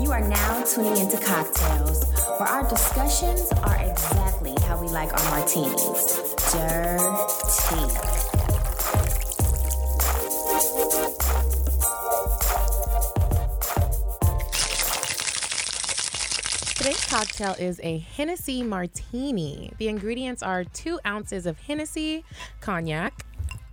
You are now tuning into Cocktales, where our discussions are exactly how we like our martinis. Dirty. Today's cocktail is a Hennessy Martini. The ingredients are two ounces of Hennessy, cognac,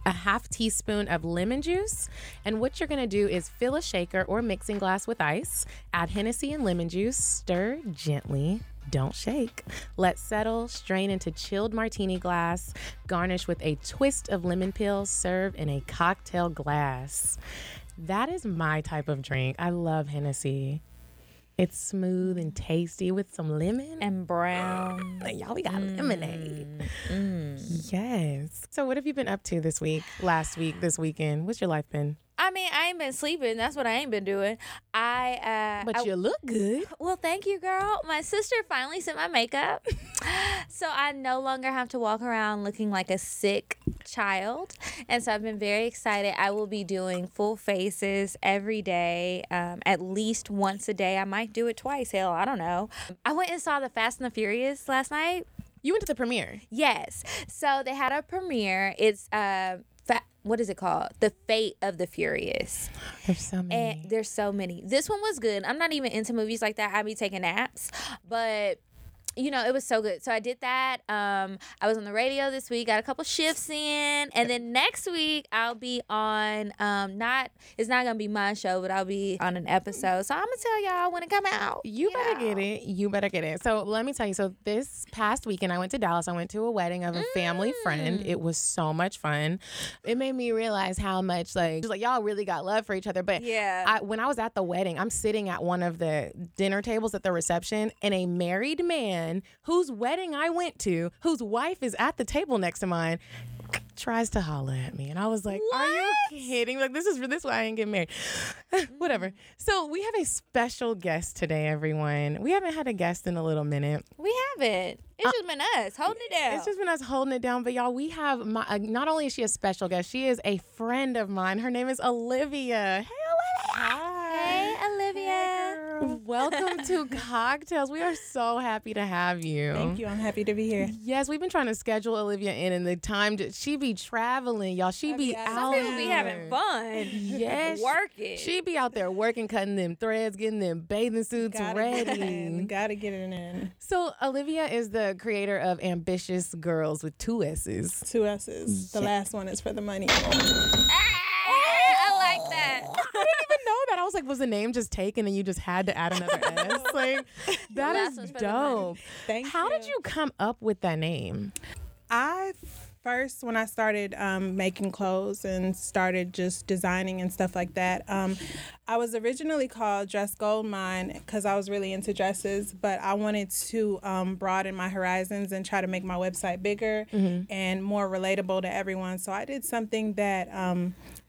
a half teaspoon of lemon juice. And what you're gonna do is fill a shaker or mixing glass with ice, add Hennessy and lemon juice, stir gently. Don't shake. Let settle, strain into chilled martini glass, garnish with a twist of lemon peel, serve in a cocktail glass. That is my type of drink. I love Hennessy. It's smooth and tasty with some lemon. and brown. Y'all, we got mm. lemonade. Mm. Yes. So, what have you been up to this week, last week, this weekend? What's your life been? I mean, I ain't been sleeping. That's what I ain't been doing. I uh But I- you look good. well, thank you, girl. My sister finally sent my makeup. so I no longer have to walk around looking like a sick child. And so I've been very excited. I will be doing full faces every day, um, at least once a day. I might do it twice. Hell, I don't know. I went and saw The Fast and the Furious last night. You went to the premiere. Yes. So they had a premiere. It's uh what is it called? The Fate of the Furious. There's so many. And there's so many. This one was good. I'm not even into movies like that. I'd be taking naps, but you know, it was so good. So I did that. Um, I was on the radio this week, got a couple shifts in, and then next week I'll be on. Um, not it's not gonna be my show, but I'll be on an episode. So I'm gonna tell y'all when it come out. you better get it. You better get it. So let me tell you. So this past weekend, I went to Dallas. I went to a wedding of a family friend. It was so much fun. It made me realize how much like just like y'all really got love for each other. But Yeah. I, when I was at the wedding, I'm sitting at one of the dinner tables at the reception, and a married man whose wedding I went to, whose wife is at the table next to mine. Tries to holler at me, and I was like, "Are you kidding? Like this is for this is why I ain't getting married." Whatever. So we have a special guest today, everyone. We haven't had a guest in a little minute. We haven't. It's just been us holding it down. It's just been us holding it down. But y'all, we have my. Uh, not only is she a special guest, she is a friend of mine. Her name is Olivia. Hey, Olivia. hey, Olivia. Welcome to Cocktales. We are so happy to have you. Thank you. I'm happy to be here. Yes, we've been trying to schedule Olivia in, and the time to, she be traveling, y'all. She be out. Some people be having fun. Yes, Working. She be out there working, cutting them threads, getting them bathing suits Gotta ready. Gotta get it in. So Olivia is the creator of Ambitious Girlss with two S's. Two S's. The last one is for the money. I like that. I didn't even know that. I was like, was the name just taken and you just had to add another S? Like, that last is one's for the money. dope. Thank you. How did you. you come up with that name? I first, when I started um, making clothes and started just designing and stuff like that, um, I was originally called Dress Gold Mine because I was really into dresses, but I wanted to um, broaden my horizons and try to make my website bigger and more relatable to everyone. So I did something that.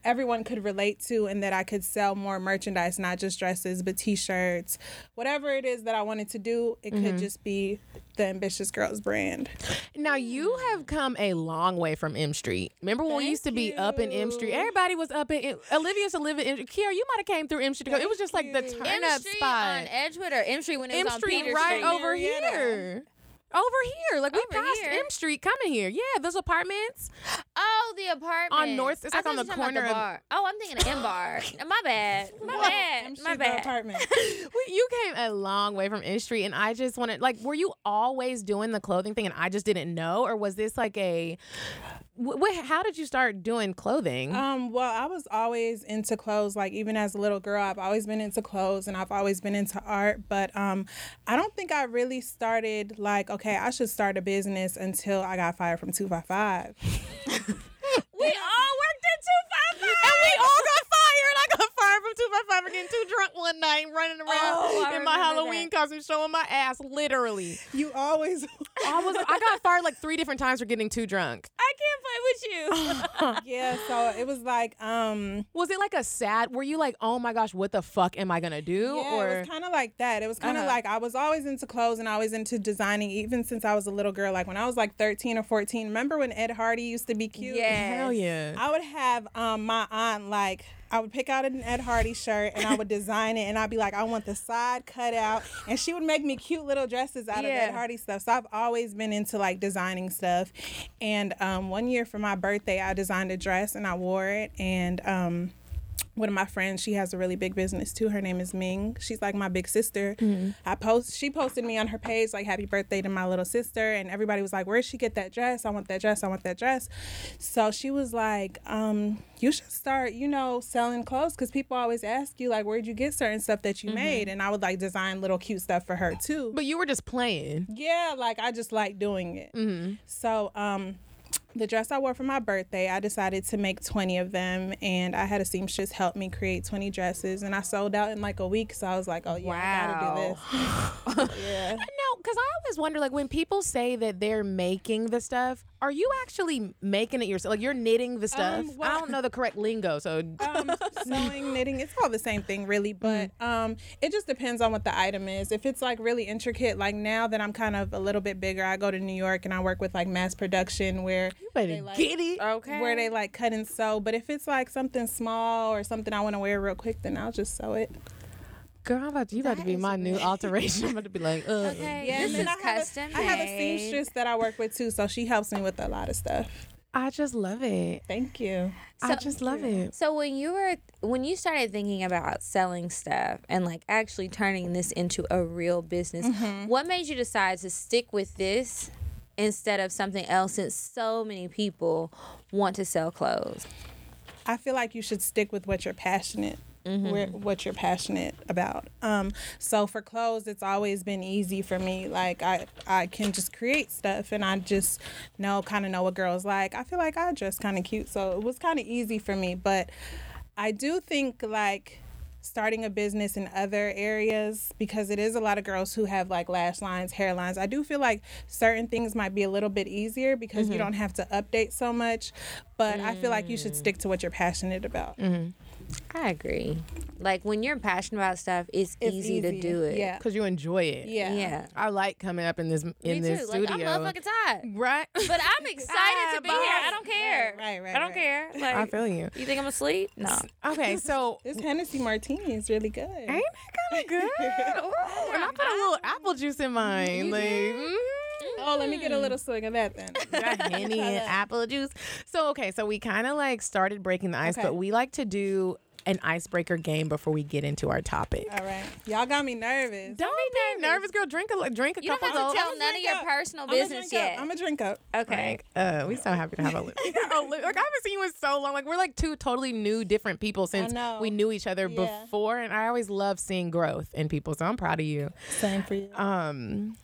Everyone could relate to, and that I could sell more merchandise, not just dresses, but T-shirts, whatever it is that I wanted to do. It could mm-hmm. just be the Ambitious Girlss brand. Now you have come a long way from M Street. Remember when we used to be up in M Street? Everybody was up in M- Olivia used to live in M- Kiara, you might have came through M Street. to go- It was just like the you. turn M up Street spot. on Edgewood or M Street when it M was on Street Peter right Street. over Marietta. here. Over here. Like we Over passed here? M Street coming here. Yeah, those apartments. Oh, the apartment On North- it's like on the you were talking about corner of- bar. Oh, I'm thinking of M Bar. My bad. My bad. My the bad. apartment. You came a long way from M Street, and I just wanted like, were you always doing the clothing thing, and I just didn't know, or was this like a? Wh- wh- how did you start doing clothing? Um, well, I was always into clothes. Like even as a little girl, I've always been into clothes and I've always been into art. But um, I don't think I really started like, okay, I should start a business until I got fired from two five five. We all worked at two five five. and we all got fired. I got fired from two by five for getting too drunk one night, running around Oh, in my Halloween that. costume, showing my ass, literally. You always. I was I got fired like three different times for getting too drunk. I can't play with you. yeah. So it was like, um, Was it like a sad? Were you like, oh my gosh, what the fuck am I gonna do? yeah, or it was kind of like that. It was kind of Uh-huh. like I was always into clothes and always into designing, even since I was a little girl. Like when I was like thirteen or fourteen. Remember when Ed Hardy used to be cute? Yeah. hell yeah. I would have um, my aunt like I would pick out an Ed Hardy shirt and I would design it and I'd be like, I want the side cut out. And she would make me cute little dresses out of Ed Hardy stuff. So I've always been into like designing stuff. And um, one year for my birthday, I designed a dress and I wore it. And um, one of my friends, she has a really big business too. Her name is Ming. She's like my big sister. I post she posted me on her page like happy birthday to my little sister and everybody was like, Where'd she get that dress? I want that dress, I want that dress. So she was like, um, you should start, you know, selling clothes because people always ask you like where'd you get certain stuff that you made? And I would like design little cute stuff for her too. But you were just playing. Yeah, like I just like doing it. Mm-hmm. So, um, the dress I wore for my birthday, I decided to make 20 of them, and I had a seamstress help me create 20 dresses, and I sold out in like a week. So I was like, oh, yeah, I gotta do this. yeah. No, because I always wonder, like, when people say that they're making the stuff, are you actually making it yourself? Like, you're knitting the stuff? Um, well- I don't know the correct lingo, so. um, sewing, knitting, it's all the same thing, really. But um, it just depends on what the item is. If it's like really intricate, like now that I'm kind of a little bit bigger, I go to New York and I work with like mass production where you better they, like- get it. Okay. where they like cut and sew. But if it's like something small or something I want to wear real quick, then I'll just sew it. Girl, I'm about to, you about to be my new alteration. I'm about to be like, uh. Okay. and this is I have a- custom I have a seamstress that I work with too, so she helps me with a lot of stuff. I just love it. Thank you. I just love it. So when you were when you started thinking about selling stuff and like actually turning this into a real business, Mm-hmm. what made you decide to stick with this instead of something else since so many people want to sell clothes? I feel like you should stick with what you're passionate. Mm-hmm. Where, what you're passionate about. Um, so for clothes, it's always been easy for me. Like I, I can just create stuff, and I just know, kind of know what girls like. I feel like I dress kind of cute, so it was kind of easy for me. But I do think like starting a business in other areas because it is a lot of girls who have like lash lines, hairlines. I do feel like certain things might be a little bit easier because you mm-hmm. don't have to update so much. But I feel like you should mm. stick to what you're passionate about. Mm-hmm. I agree. Like when you're passionate about stuff, it's, It's easy, to do it. Yeah. Because you enjoy it. Yeah. Yeah. I like coming up in this in Me this too. studio. Like I'm motherfucking tired. right? But I'm excited to be here. I don't care. Right, right, I don't right. care. Like I feel you. you think I'm asleep? No. Okay, so This Hennessy martini is really good. ain't that kind of good? Ooh, and I put a little apple juice in mine. Like, mm Oh, let me get a little swig of that then. got henny and apple juice. So okay, so we kind of like started breaking the ice, Okay. but we like to do an icebreaker game before we get into our topic. All right. Y'all got me nervous. Don't be nervous, girl. Drink a drink a You don't couple have to tell none of your personal business yet. I'm a drink up. okay. Like, uh, we so happy to have a li- like I haven't seen you in so long. Like we're like two totally new, different people since know. we knew each other Yeah. before, and I always love seeing growth in people. So I'm proud of you. Same for you. Um,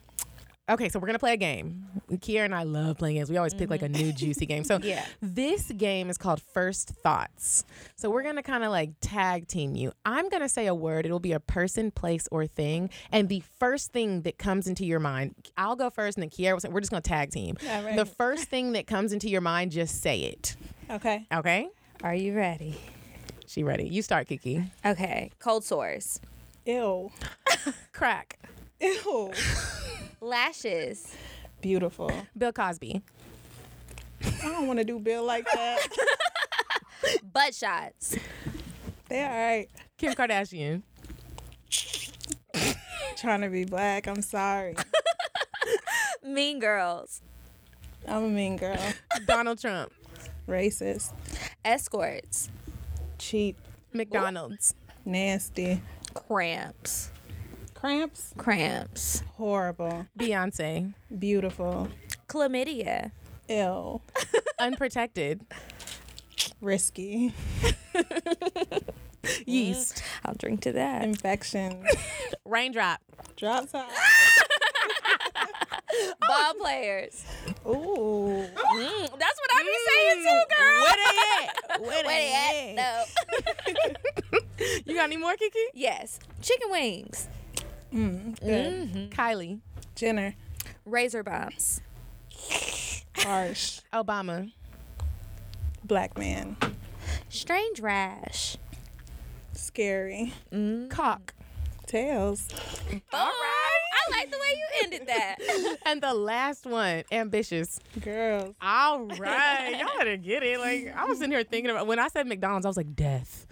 okay, so we're gonna play a game. Kiera and I love playing games. We always pick like a new mm-hmm. juicy game. So Yeah. this game is called First Thoughts. So we're gonna kind of like tag team you. I'm gonna say a word. It'll be a person, place, or thing, and the first thing that comes into your mind. I'll go first, and then Kiera. will say- We're just gonna tag team. All right. The first thing that comes into your mind, just say it. Okay. Okay. Are you ready? She ready. You start, Kiki. Okay. Cold sores. Ew. Crack. Ew. Lashes. Beautiful. Bill Cosby. I don't want to do Bill like that. Butt shots. they all right. Kim Kardashian. Trying to be black. I'm sorry. Mean girls. I'm a mean girl. Donald Trump. Racist. Escorts. Cheap. McDonald's. Nasty. Cramps. Cramps. Cramps. Horrible. Beyonce. Beautiful. Chlamydia. Ill. Unprotected. Risky. Yeast. I'll drink to that. Infection. Raindrop. Drop top. Ball players. Ooh. Mm, that's what I be saying too, girl. Where they at? Where Where they at? No. You got any more, Kiki? yes. Chicken wings. Mm, good. Kylie. Jenner. Razor bumps. Harsh. Obama. Black man. Strange rash. Scary. Cock. Tails. All right. I I like the way you ended that. and the last one, ambitious. Girls. All right, y'all better get it. Like I was in here thinking about when I said McDonald's, I was like death.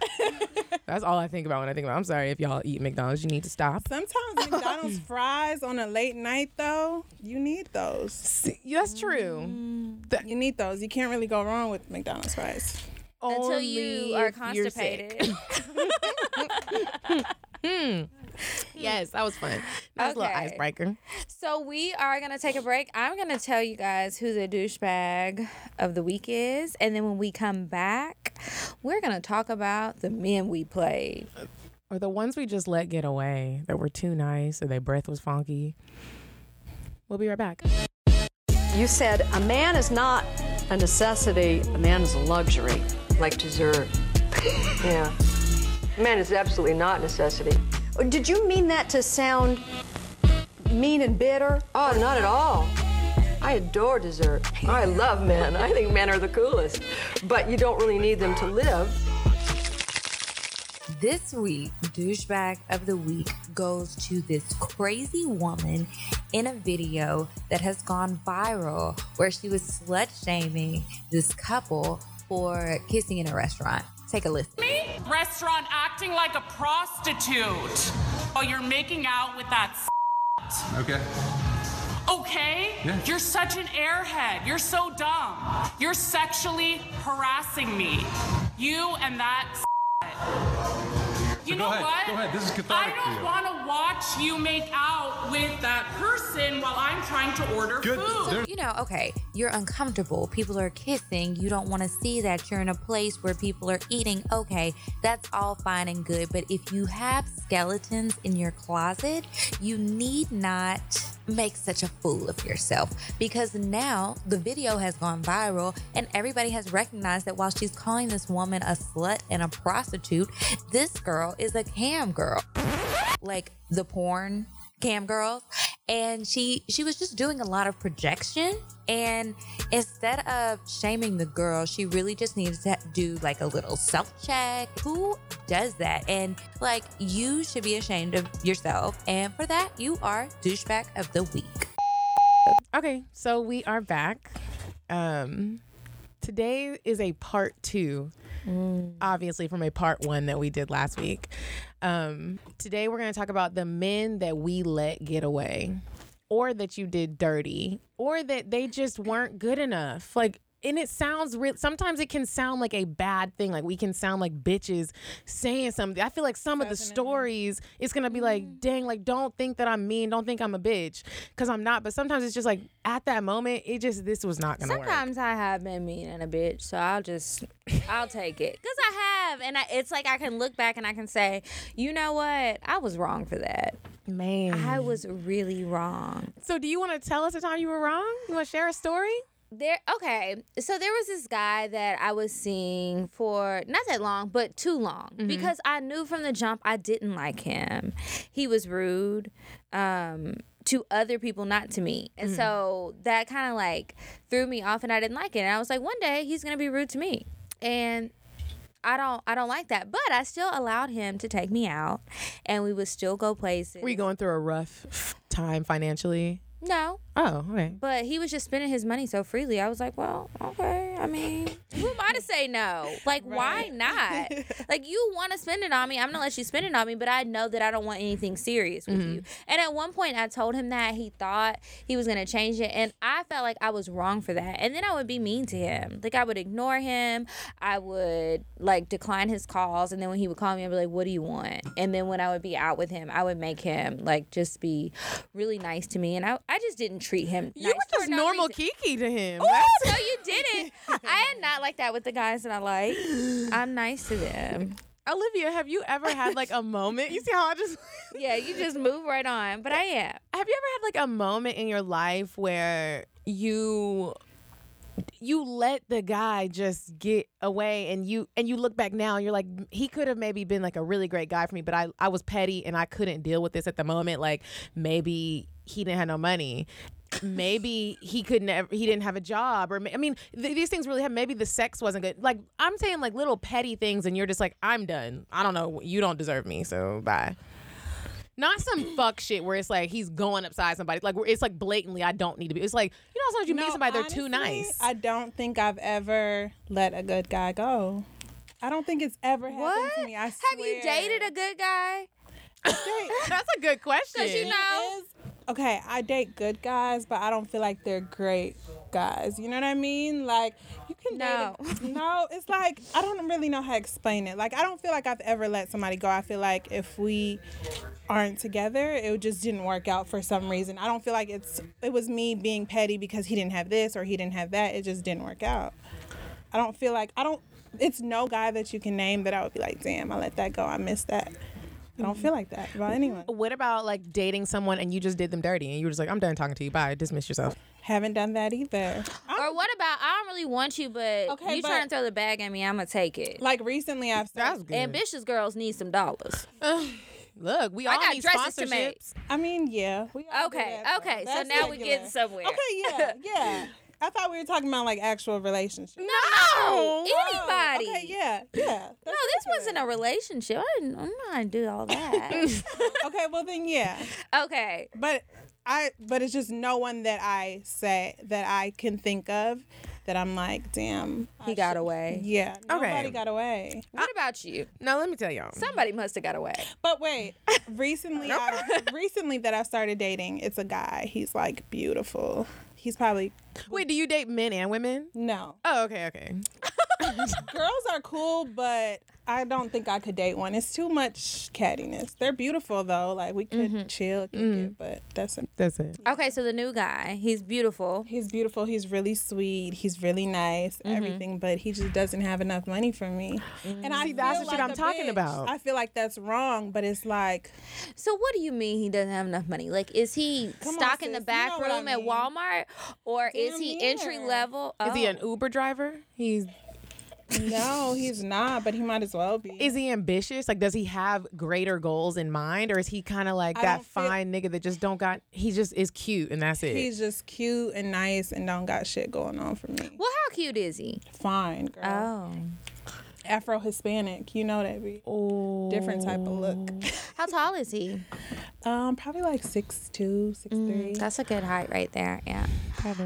That's all I think about when I think about. I'm sorry if y'all eat McDonald's, you need to stop. Sometimes McDonald's fries on a late night though, you need those. See, that's true. Mm. You need those. You can't really go wrong with McDonald's fries. Until Only you are if you're constipated. Hmm. Yes, that was fun. That was a little icebreaker. so we are gonna take a break. I'm gonna tell you guys who the douchebag of the week is, and then when we come back, we're gonna talk about the men we played. Or the ones we just let get away that were too nice or their breath was funky. We'll be right back. You said a man is not a necessity, a man is a luxury. like dessert. yeah. Man is absolutely not a necessity. Did you mean that to sound mean and bitter? Oh, not at all. I adore dessert. I love men. I think men are the coolest. But you don't really need them to live. This week, douchebag of the week goes to this crazy woman in a video that has gone viral where she was slut shaming this couple for kissing in a restaurant. Take a listen. restaurant acting like a prostitute while you're making out with that Okay. okay? Yeah. You're such an airhead. You're so dumb. You're sexually harassing me. You and that s- You go know ahead. what? Go ahead. This is cathartic I don't want to watch you make out with that person while I'm trying to order Good. food. There- You know, okay, you're uncomfortable. People are kissing. You don't want to see that. You're in a place where people are eating. Okay, that's all fine and good. But if you have skeletons in your closet, you need not make such a fool of yourself because now the video has gone viral and everybody has recognized that while she's calling this woman a slut and a prostitute, this girl is a cam girl. Like the porn cam girls and she she was just doing a lot of projection. And instead of shaming the girl she really just needed to do like a little self check who does that? And like you should be ashamed of yourself. And for that you are douchebag of the week. Okay, so we are back. Um, today is a part two, obviously from a part one that we did last week. Um, today we're going to talk about the men that we let get away, or that you did dirty, or that they just weren't good enough. Like, and it sounds real. Sometimes it can sound like a bad thing. Like we can sound like bitches saying something. I feel like some of the stories, it's gonna be like, mm. dang, like don't think that I'm mean. Don't think I'm a bitch, because I'm not. But sometimes it's just like at that moment, it just this was not gonna work. Sometimes I have been mean and a bitch, so I'll just I'll take it because I have, and I, it's like I can look back and I can say, you know what, I was wrong for that. Man, I was really wrong. So do you want to tell us the time you were wrong? You want to share a story? There, okay. So there was this guy that I was seeing for not that long, but too long because I knew from the jump I didn't like him. He was rude um, to other people, not to me, and so that kind of like threw me off, and I didn't like it. And I was like, one day he's gonna be rude to me, and I don't, I don't like that. But I still allowed him to take me out, and we would still go places. Were you going through a rough time financially? No, Oh, okay. but he was just spending his money so freely. I was like, well, okay. I mean, who am I to say no? Like, why not? like, you want to spend it on me. I'm going to let you spend it on me, but I know that I don't want anything serious with you. Mm-hmm. And at one point, I told him that he thought he was going to change it. And I felt like I was wrong for that. And then I would be mean to him. Like, I would ignore him. I would, like, decline his calls. And then when he would call me, I'd be like, what do you want? And then when I would be out with him, I would make him, like, just be really nice to me. And I, I just didn't treat him You nice were just no normal reason. Kiki to him. Oh, no, you didn't. I am not like that with the guys that I like. I'm nice to them. Olivia, have you ever had like a moment? You see how I just Yeah, you just move right on. But I am. have you ever had like a moment in your life where you you let the guy just get away and you and you look back now and you're like he could have maybe been like a really great guy for me but I I was petty and I couldn't deal with this at the moment like maybe he didn't have no money maybe he couldn't ever, he didn't have a job or I mean th- these things really have maybe the sex wasn't good like I'm saying like little petty things and you're just like I'm done I don't know you don't deserve me so bye Not some fuck shit where it's like he's going upside somebody. Like where it's like blatantly, I don't need to be. It's like you know, sometimes you meet No, somebody, they're too nice. I don't think I've ever let a good guy go. I don't think it's ever happened What? to me. I Have you dated a good guy? That's a good question. Because you know, Is- okay, I date good guys, but I don't feel like they're great guys. You know what I mean? Like you can No. date. A, no, it's like I don't really know how to explain it. Like I don't feel like I've ever let somebody go. I feel like if we aren't together, it just didn't work out for some reason. I don't feel like it's it was me being petty because he didn't have this or he didn't have that. It just didn't work out. I don't feel like I don't. It's no guy that you can name that I would be like, damn, I let that go. I missed that. I don't feel like that about mm-hmm. anyone. What about like dating someone and you just did them dirty and you were just like, I'm done talking to you. Bye. Dismiss yourself. Haven't done that either. I'm- or what about I don't really want you, but Okay, you but- trying to throw the bag at me, I'm gonna take it. like recently, I've That's started, good. Ambitious girls need some dollars. Look, we I all got need dresses to make. sponsorships. I mean, yeah. We all Okay, that, though. okay. So That's now we regular. getting somewhere. Okay, yeah, yeah. I thought we were talking about like actual relationships. No, Oh, anybody. okay, yeah, yeah. No, this wasn't a relationship. I didn't. I'm not gonna do all that. Okay, well then, yeah. okay. But I, but it's just no one that I say that I can think of that I'm like, damn, He I got should- away. Yeah, okay. nobody Okay. got away. What about you? Now let me tell y'all. Somebody must have got away. But wait, recently, I, recently that I started dating, it's a guy. He's like beautiful. He's probably Wait, do you date men and women? no. Oh, okay, okay. Girls are cool, but I don't think I could date one. It's too much cattiness. They're beautiful though. Like we could mm-hmm. chill, kick it, mm. but that's it. That's it. Okay, so the new guy, he's beautiful. He's beautiful. He's really sweet. He's really nice. Mm-hmm. Everything, but he just doesn't have enough money for me. Mm. And I See, that's feel the shit like I'm a talking bitch. about. I feel like that's wrong, but it's like So what do you mean he doesn't have enough money? Like, is he Come on, stocking the sis, you back know what I room at. Walmart, or is he near. entry level? Is he Oh. an Uber driver? He's no, he's not. But he might as well be. is he ambitious? Like, does he have greater goals in mind, or is he kind of like I that don't feel- fine nigga that just don't got? He just is cute and that's it. He's just cute and nice and don't got shit going on for me. Well, how cute is he? Fine, girl. Oh, Afro Hispanic, you know that be oh, different type of look. how tall is he? Um, probably like six two, six three. That's a good height right there. Yeah,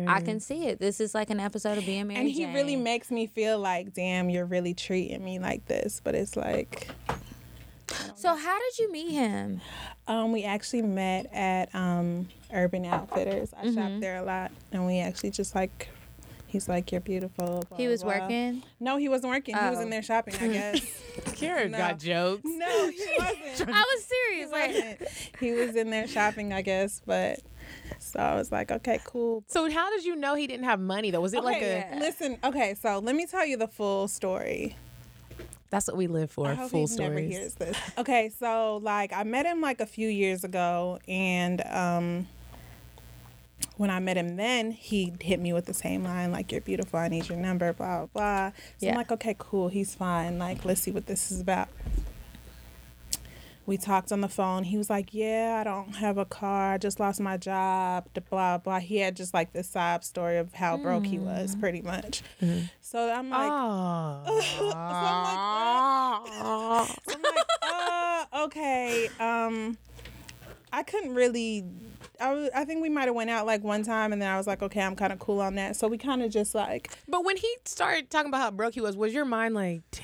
I can see it. This is like an episode of being Mary and he really makes me feel like, damn, you're really treating me like this. But it's like, So how did you meet him? um, we actually met at um Urban Outfitters. I Mm-hmm. shop there a lot, and we actually just like. He's like, you're beautiful. blah, He was blah. working. No, he wasn't working. He was Oh. in there shopping, I guess. Karen No. got jokes. no, he wasn't. I was serious. Like, wasn't. he was in there shopping, I guess. But so I was like, okay, cool. So how did you know he didn't have money though? Was it like a? Okay, listen. Okay, so let me tell you the full story. That's what we live for. I hope full he never stories. hears this. Okay, so like I met him like a few years ago, and um, when I met him then, he hit me with the same line like "You're beautiful. I need your number." Blah blah. blah. So Yeah. I'm like, okay, cool. He's fine. Like, let's see what this is about. We talked on the phone. He was like, "Yeah, I don't have a car. I just lost my job." Blah blah. He had just like this sob story of how broke he was, pretty much. So I'm like, Oh. I'm like, uh, okay. Um, I couldn't really. I, was, I think we might have went out like one time, and then I was like, okay, I'm kind of cool on that. So we kind of just like, But when he started talking about how broke he was, was your mind like, dang,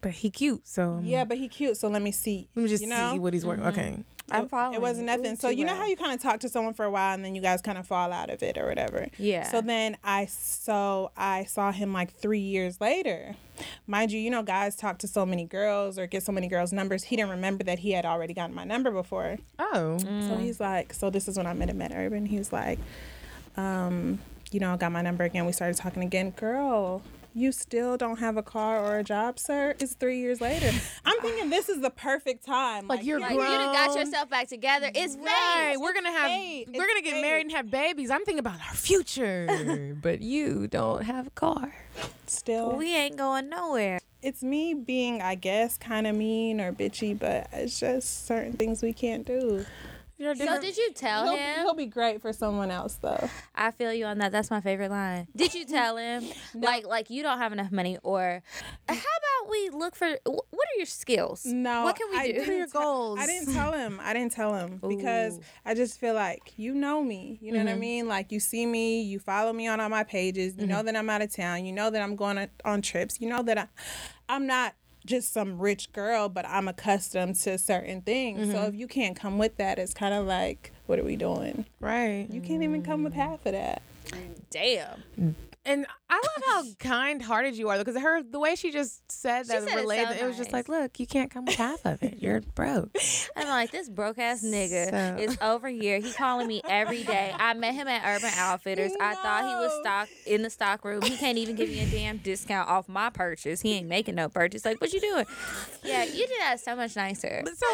but he cute, so yeah, but he cute, so let me see. let me just you know? see what he's working. Mm-hmm. Okay. I'm It- following. It wasn't nothing. Ooh, So you know how you kind of talk to someone for a while, and then you guys kind of fall out of it or whatever. Yeah. So then I so I saw him like three years later. Mind you, you know guys talk to so many girls or get so many girls' numbers. He didn't remember that he had already gotten my number before. Oh. So he's like, so this is when I met him at Urban. He was like, um, you know, I got my number again. We started talking again. Girl, you still don't have a car or a job, sir? It's three years later. I'm thinking this is the perfect time. Like, you're Like, you done got yourself back together. It's Right, fate. we're gonna have fate. we're gonna get fate. married and have babies. I'm thinking about our future, but you don't have a car. still. We ain't going nowhere. it's me being, I guess, kind of mean or bitchy, but it's just certain things we can't do. You're a So did you tell He'll, him? he'll be great for someone else, though. I feel you on that. That's my favorite line. Did you tell him like like you don't have enough money or how about about we look for what are your skills? No, What can we I do? didn't your goals? I didn't tell him. I didn't tell him because I just feel like you know me. You know Mm-hmm. what I mean? Like you see me, you follow me on all my pages. You know Mm-hmm. that I'm out of town. You know that I'm going on, on trips. You know that I, I'm not just some rich girl, but I'm accustomed to certain things. Mm-hmm. So if you can't come with that, it's kind of like, what are we doing? Right. You can't even come with half of that. Damn. And I love how kind hearted you are because her the way she just said that said it related, so it was just like, look, you can't come with half of it. You're broke. I'm like, this broke ass nigga So- is over here. He calling me every day. I met him at Urban Outfitters. I thought he was No. stock in the stock room. He can't even give me a damn discount off my purchase. He ain't making no purchase. Like, what you doing? Yeah, you did that so much nicer. So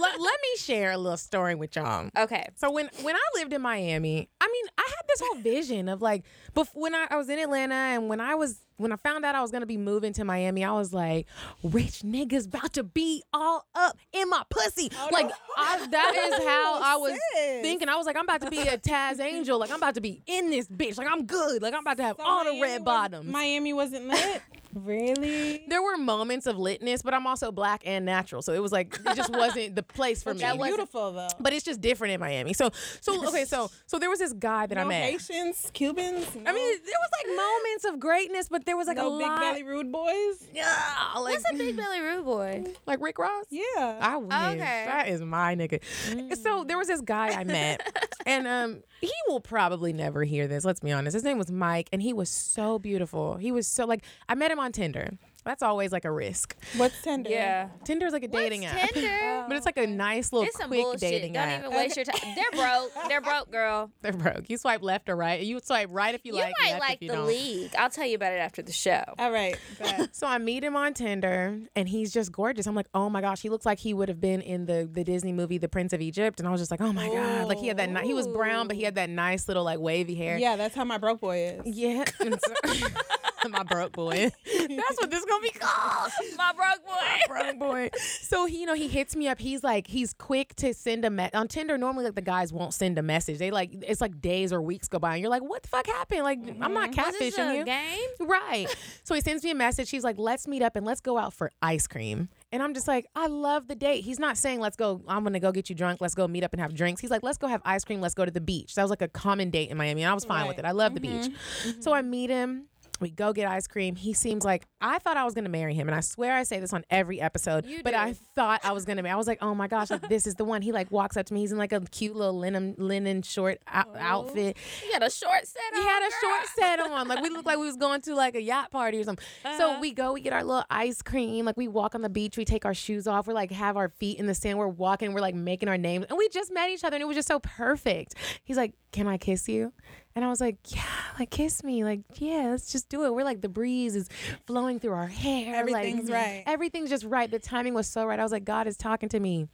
let, let me share a little story with y'all. Okay. So when when I lived in Miami, I mean, I had this whole vision of like, bef- when I, I was in Atlanta and when I was when I found out I was gonna be moving to Miami, I was like, rich niggas about to be all up in my pussy. like I, that is how I was sis. thinking. I was like, I'm about to be a Taz Angel. Like I'm about to be in this bitch. Like I'm good. Like I'm about to have all the red wasn't- bottoms. Miami wasn't lit. really? there were moments of litness, but I'm also black and natural, so it was like it just wasn't the place for me. That beautiful though. but it's just different in Miami. So, so okay, so so there was this guy that I met. Haitians, Cubans. I mean, there was like moments of greatness, but there was like no a big lot. belly rude boys. Yeah, like, What's a big belly rude boy? like Rick Ross. Yeah. I wish Okay. that is my nigga. So there was this guy I met, and um, he will probably never hear this. Let's be honest. His name was Mike, and he was so beautiful. He was so like I met him on Tinder. That's always like a risk. What's Tinder? Yeah. Tinder's like a dating app, Tinder? but it's like a oh, nice little It's some quick bullshit. dating Don't app. even waste your time. They're broke. They're broke, girl. They're broke. You swipe left or right. You swipe right if you, You like. might left like if you the don't. league. I'll tell you about it after the show. All right. bet. So I meet him on Tinder, and he's just gorgeous. I'm like, oh my gosh, he looks like he would have been in the the Disney movie The Prince of Egypt, and I was just like, oh my god, like he had that. Ni- he was brown, but he had that nice little like wavy hair. yeah, that's how my broke boy is. Yeah. And so- my broke boy. That's what this is gonna be called. My broke boy. broke boy. So he, you know, he hits me up. He's like, he's quick to send a me- on Tinder. Normally, like the guys won't send a message. They like, it's like days or weeks go by, and you're like, what the fuck happened? Like, I'm not mm-hmm. this catfishing a you. game? Right. So he sends me a message. He's like, let's meet up and let's go out for ice cream. And I'm just like, I love the date. He's not saying, let's go, I'm going to go get you drunk. Let's go meet up and have drinks. He's like, let's go have ice cream. Let's go to the beach. That was like a common date in Miami. And I was fine with it. I love the beach. Mm-hmm. Mm-hmm. So I meet him. We go get ice cream. He seems like I thought I was gonna marry him, and I swear I say this on every episode. You but do. I thought I was gonna marry. I was like, oh my gosh, like, this is the one. He like walks up to me. He's in like a cute little linen linen short out- oh. outfit. He had a short set on. He on, had a girl. short set on. Like we looked like we was going to like a yacht party or something. So uh-huh. we go, we get our little ice cream. Like we walk on the beach, we take our shoes off. We're like have our feet in the sand. We're walking. We're like making our names, and we just met each other, and it was just so perfect. He's like, "Can I kiss you?" And I was like, "Yeah, like kiss me. Like yeah, let's just do it." We're like the breeze is flowing through our hair. Everything's like, right. Everything's just right. The timing was so right. I was like, God is talking to me.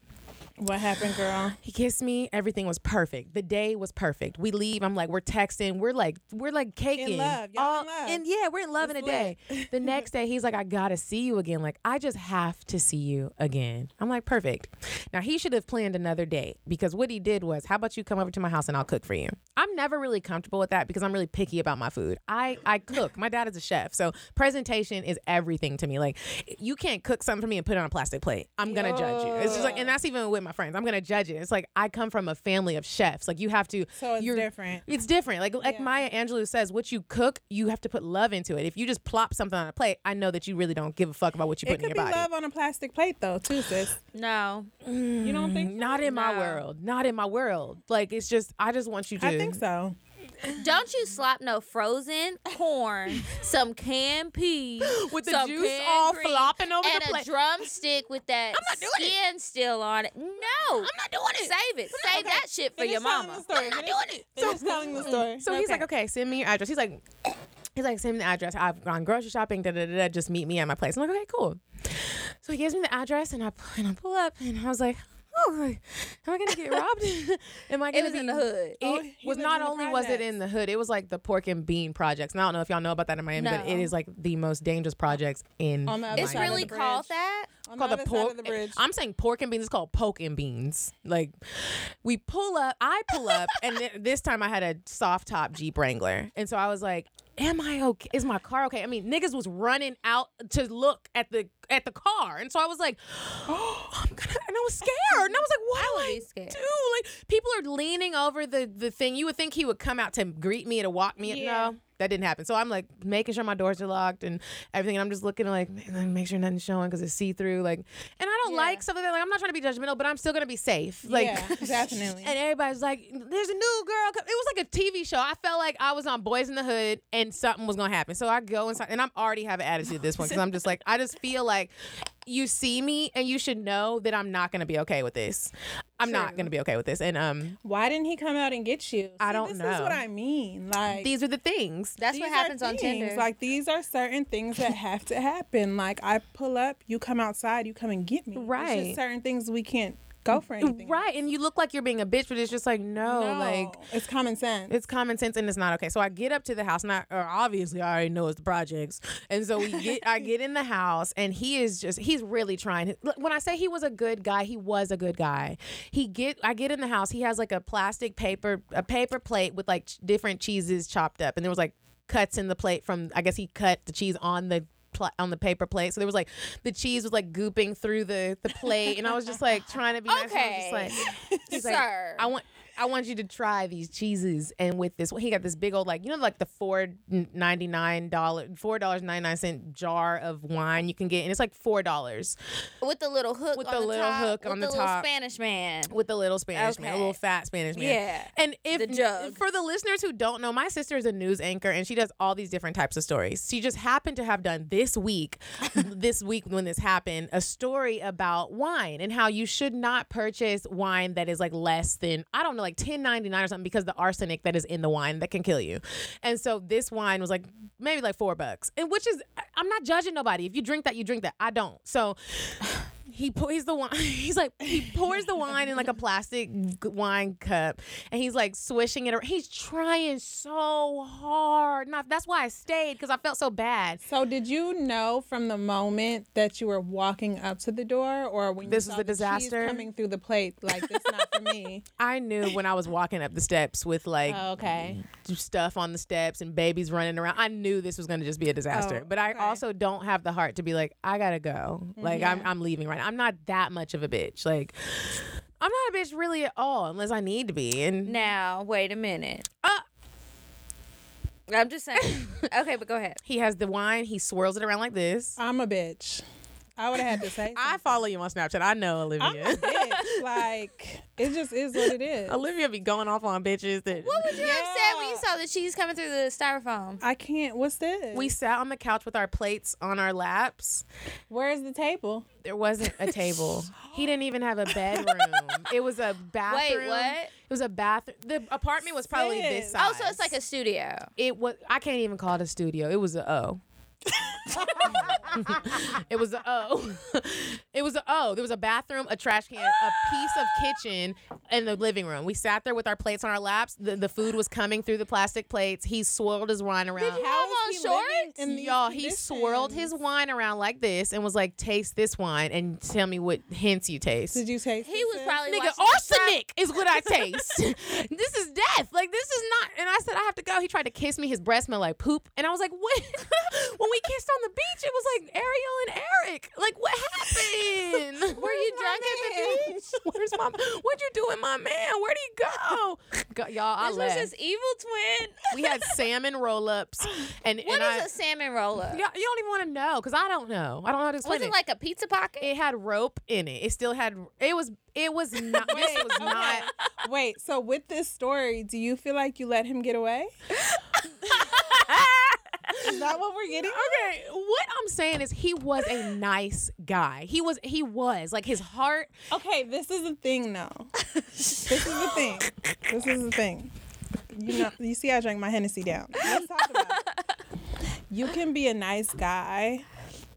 What happened, girl? He kissed me. Everything was perfect. The day was perfect. We leave. I'm like, we're texting. We're like, we're like caking. In love. Y'all in love. And yeah, we're in love in a It's day. The next day, he's like, I gotta see you again. Like, I just have to see you again. I'm like, perfect. Now he should have planned another date because what he did was, how about you come over to my house and I'll cook for you. I'm never really comfortable with that because I'm really picky about my food. I I cook. my dad is a chef, so presentation is everything to me. Like, you can't cook something for me and put it on a plastic plate. I'm gonna judge you. It's just like, and that's even with my friends. I'm gonna judge it. It's like I come from a family of chefs. Like you have to. So it's you're- different. It's different. Like like Yeah. Maya Angelou says, what you cook, you have to put love into it. If you just plop something on a plate, I know that you really don't give a fuck about what you It put in could your be body. love on a plastic plate though, too, sis. No. You don't think? Mm, so? Not in my world. Not in my world. Like it's just I just want you to I think so. Don't you slop no frozen corn, some canned peas With the some juice all green, flopping over the and plate. a drumstick with that not doing it. skin still on it. No, I'm not doing it. Save it. Save that shit for Finish your mama. the story. I'm not doing it. Finish telling the story. So he's like, okay, send me your address. He's like, he's like, send me the address. I've gone grocery shopping. Da da da. da. Just meet me at my place. I'm like, okay, cool. So he gives me the address, and I and I pull up, and I was like, oh, like, am I gonna get robbed? am I It gonna was be in the hood. Oh, it Oh, was not in the only was it in the hood, it was like the pork and bean projects. And I don't know if y'all know about that in Miami, but it is like the most dangerous projects in. On the other It's side of really the called that. On called the the pork. side of the bridge. I'm saying pork and beans. It's called poke and beans. Like we pull up, I pull up, and th- this time I had a soft top Jeep Wrangler, and so I was like, am I okay? Is my car okay? I mean, niggas was running out to look at the at the car, and so I was like, oh, I'm gonna, and I was scared, and I was like, what I do I scared. do? Like people are leaning over the the thing. You would think he would come out to greet me to walk me. Yeah. No. That didn't happen. So I'm like making sure my doors are locked and everything. And I'm just looking like, make sure nothing's showing because it's see through. Like, and I don't Yeah. like something that like I'm not trying to be judgmental, but I'm still gonna be safe. Like, yeah, definitely. and everybody's like, "There's a new girl." It was like a TV show. I felt like I was on Boys in the Hood, and something was gonna happen. So I go inside, and I'm already have an attitude at this point because I'm just like, I just feel like you see me, and you should know that I'm not gonna be okay with this. I'm not gonna be okay with this, and um, Why didn't he come out and get you? I don't this know. is what I mean. Like these are the things. That's what happens on things. Tinder. Like these are certain things that have to happen. Like I pull up, you come outside, you come and get me. It's Right. just certain things we can't go for anything. Right, and you look like you're being a bitch, but it's just like no, No, like it's common sense. It's common sense and it's not okay. So I get up to the house, and I, or obviously I already know it's the projects. And so we get, I get in the house, and he is just, he's really trying. When I say he was a good guy, he was a good guy. He get, I get in the house, he has like a plastic paper, a paper plate with like ch- different cheeses chopped up, and there was like cuts in the plate from, I guess he cut the cheese on the. Pla- On the paper plate, so there was like the cheese was like gooping through the the plate, and I was just like trying to be nice. and I was just Okay. like, he's like, Sir. I want I want you to try these cheeses and with this he got this big old like you know like the four ninety nine dollar four dollars ninety nine cent jar of wine you can get and it's like four dollars with the little hook With on the the little top, hook on the, the little top. Spanish man. with the little Spanish man, a little fat Spanish man. Yeah. And if The for the listeners who don't know, my sister is a news anchor and she does all these different types of stories. She just happened to have done this week, this week when this happened, a story about wine and how you should not purchase wine that is like less than I don't know, like ten ninety nine or something because the arsenic that is in the wine that can kill you. And so this wine was like maybe like four bucks, and which is I'm not judging nobody. If you drink that, you drink that. I don't. So he pours the wine. He's like he pours the wine in like a plastic wine cup, and he's like swishing it. ar- He's trying so hard. Not that's why I stayed because I felt so bad. so did you know from the moment that you were walking up to the door, or when you This saw a disaster? coming through the plate, like this not for me? I knew when I was walking up the steps with like Oh, okay. stuff on the steps and babies running around. I knew this was going to just be a disaster. Oh, but I okay. Also don't have the heart to be like, I gotta go. Like I'm, I'm leaving right now. I'm not that much of a bitch. Like I'm not a bitch really at all unless I need to be. And Now, wait a minute. Uh. I'm just saying. okay, but go ahead. he has the wine. He swirls it around like this. I'm a bitch. I would have had to say. I follow you on Snapchat. I know I'm Olivia. a bitch. Like it just is what it is. Olivia be going off on bitches that What would you have said when you saw the cheese coming through the styrofoam? I can't. What's this? we sat on the couch with our plates on our laps. Where's the table? There wasn't a table. he didn't even have a bedroom. It was a bathroom. Wait, what? It was a bathroom. The apartment was probably this size. Oh, so it's like a studio. It was. I can't even call it a studio. It was a O. it was a O. Oh. it was a O. There was a bathroom, a trash can, a piece of kitchen, and the living room. We sat there with our plates on our laps. The, the food was coming through the plastic plates. He swirled his wine around. you How have on he living shorts? Y'all, he swirled his wine around like this and was like, "Taste this wine and tell me what hints you taste." Did you taste? He was sis? probably Nigga, arsenic is what I taste. this is death. Like this is not. And I said I have to go. He tried to kiss me. His breath smelled like poop. And I was like, what? when we kissed on the beach, it was like Ariel and Eric. Like what happened? Were you drunk at the beach? Where's my? What'd you do with my man? Where'd he go? go y'all, I This was his evil twin. we had salmon roll ups, and What and is I. a salmon roller? Y'all, you don't even want to know because I don't know. I don't know how to explain Was it like a pizza pocket? it had rope in it. It still had. It was. It was not. this was okay. not. Wait, so with this story, do you feel like you let him get away? Is that what we're getting? Okay, what I'm saying is he was a nice guy. He was he was like his heart. Okay, this is the thing though. this is the thing. This is the thing. You know, you see, I drank my Hennessy down. Let's talk about it. You can be a nice guy,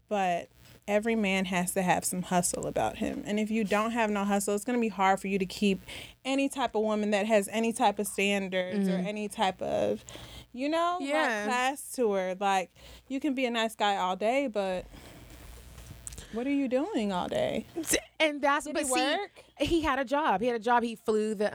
but every man has to have some hustle about him. And if you don't have no hustle, it's gonna be hard for you to keep any type of woman that has any type of standards or mm-hmm. any type of, you know, like, Yeah. class tour. Like you can be a nice guy all day, but what are you doing all day? And that's Did but he see, work? he had a job. He had a job. He flew the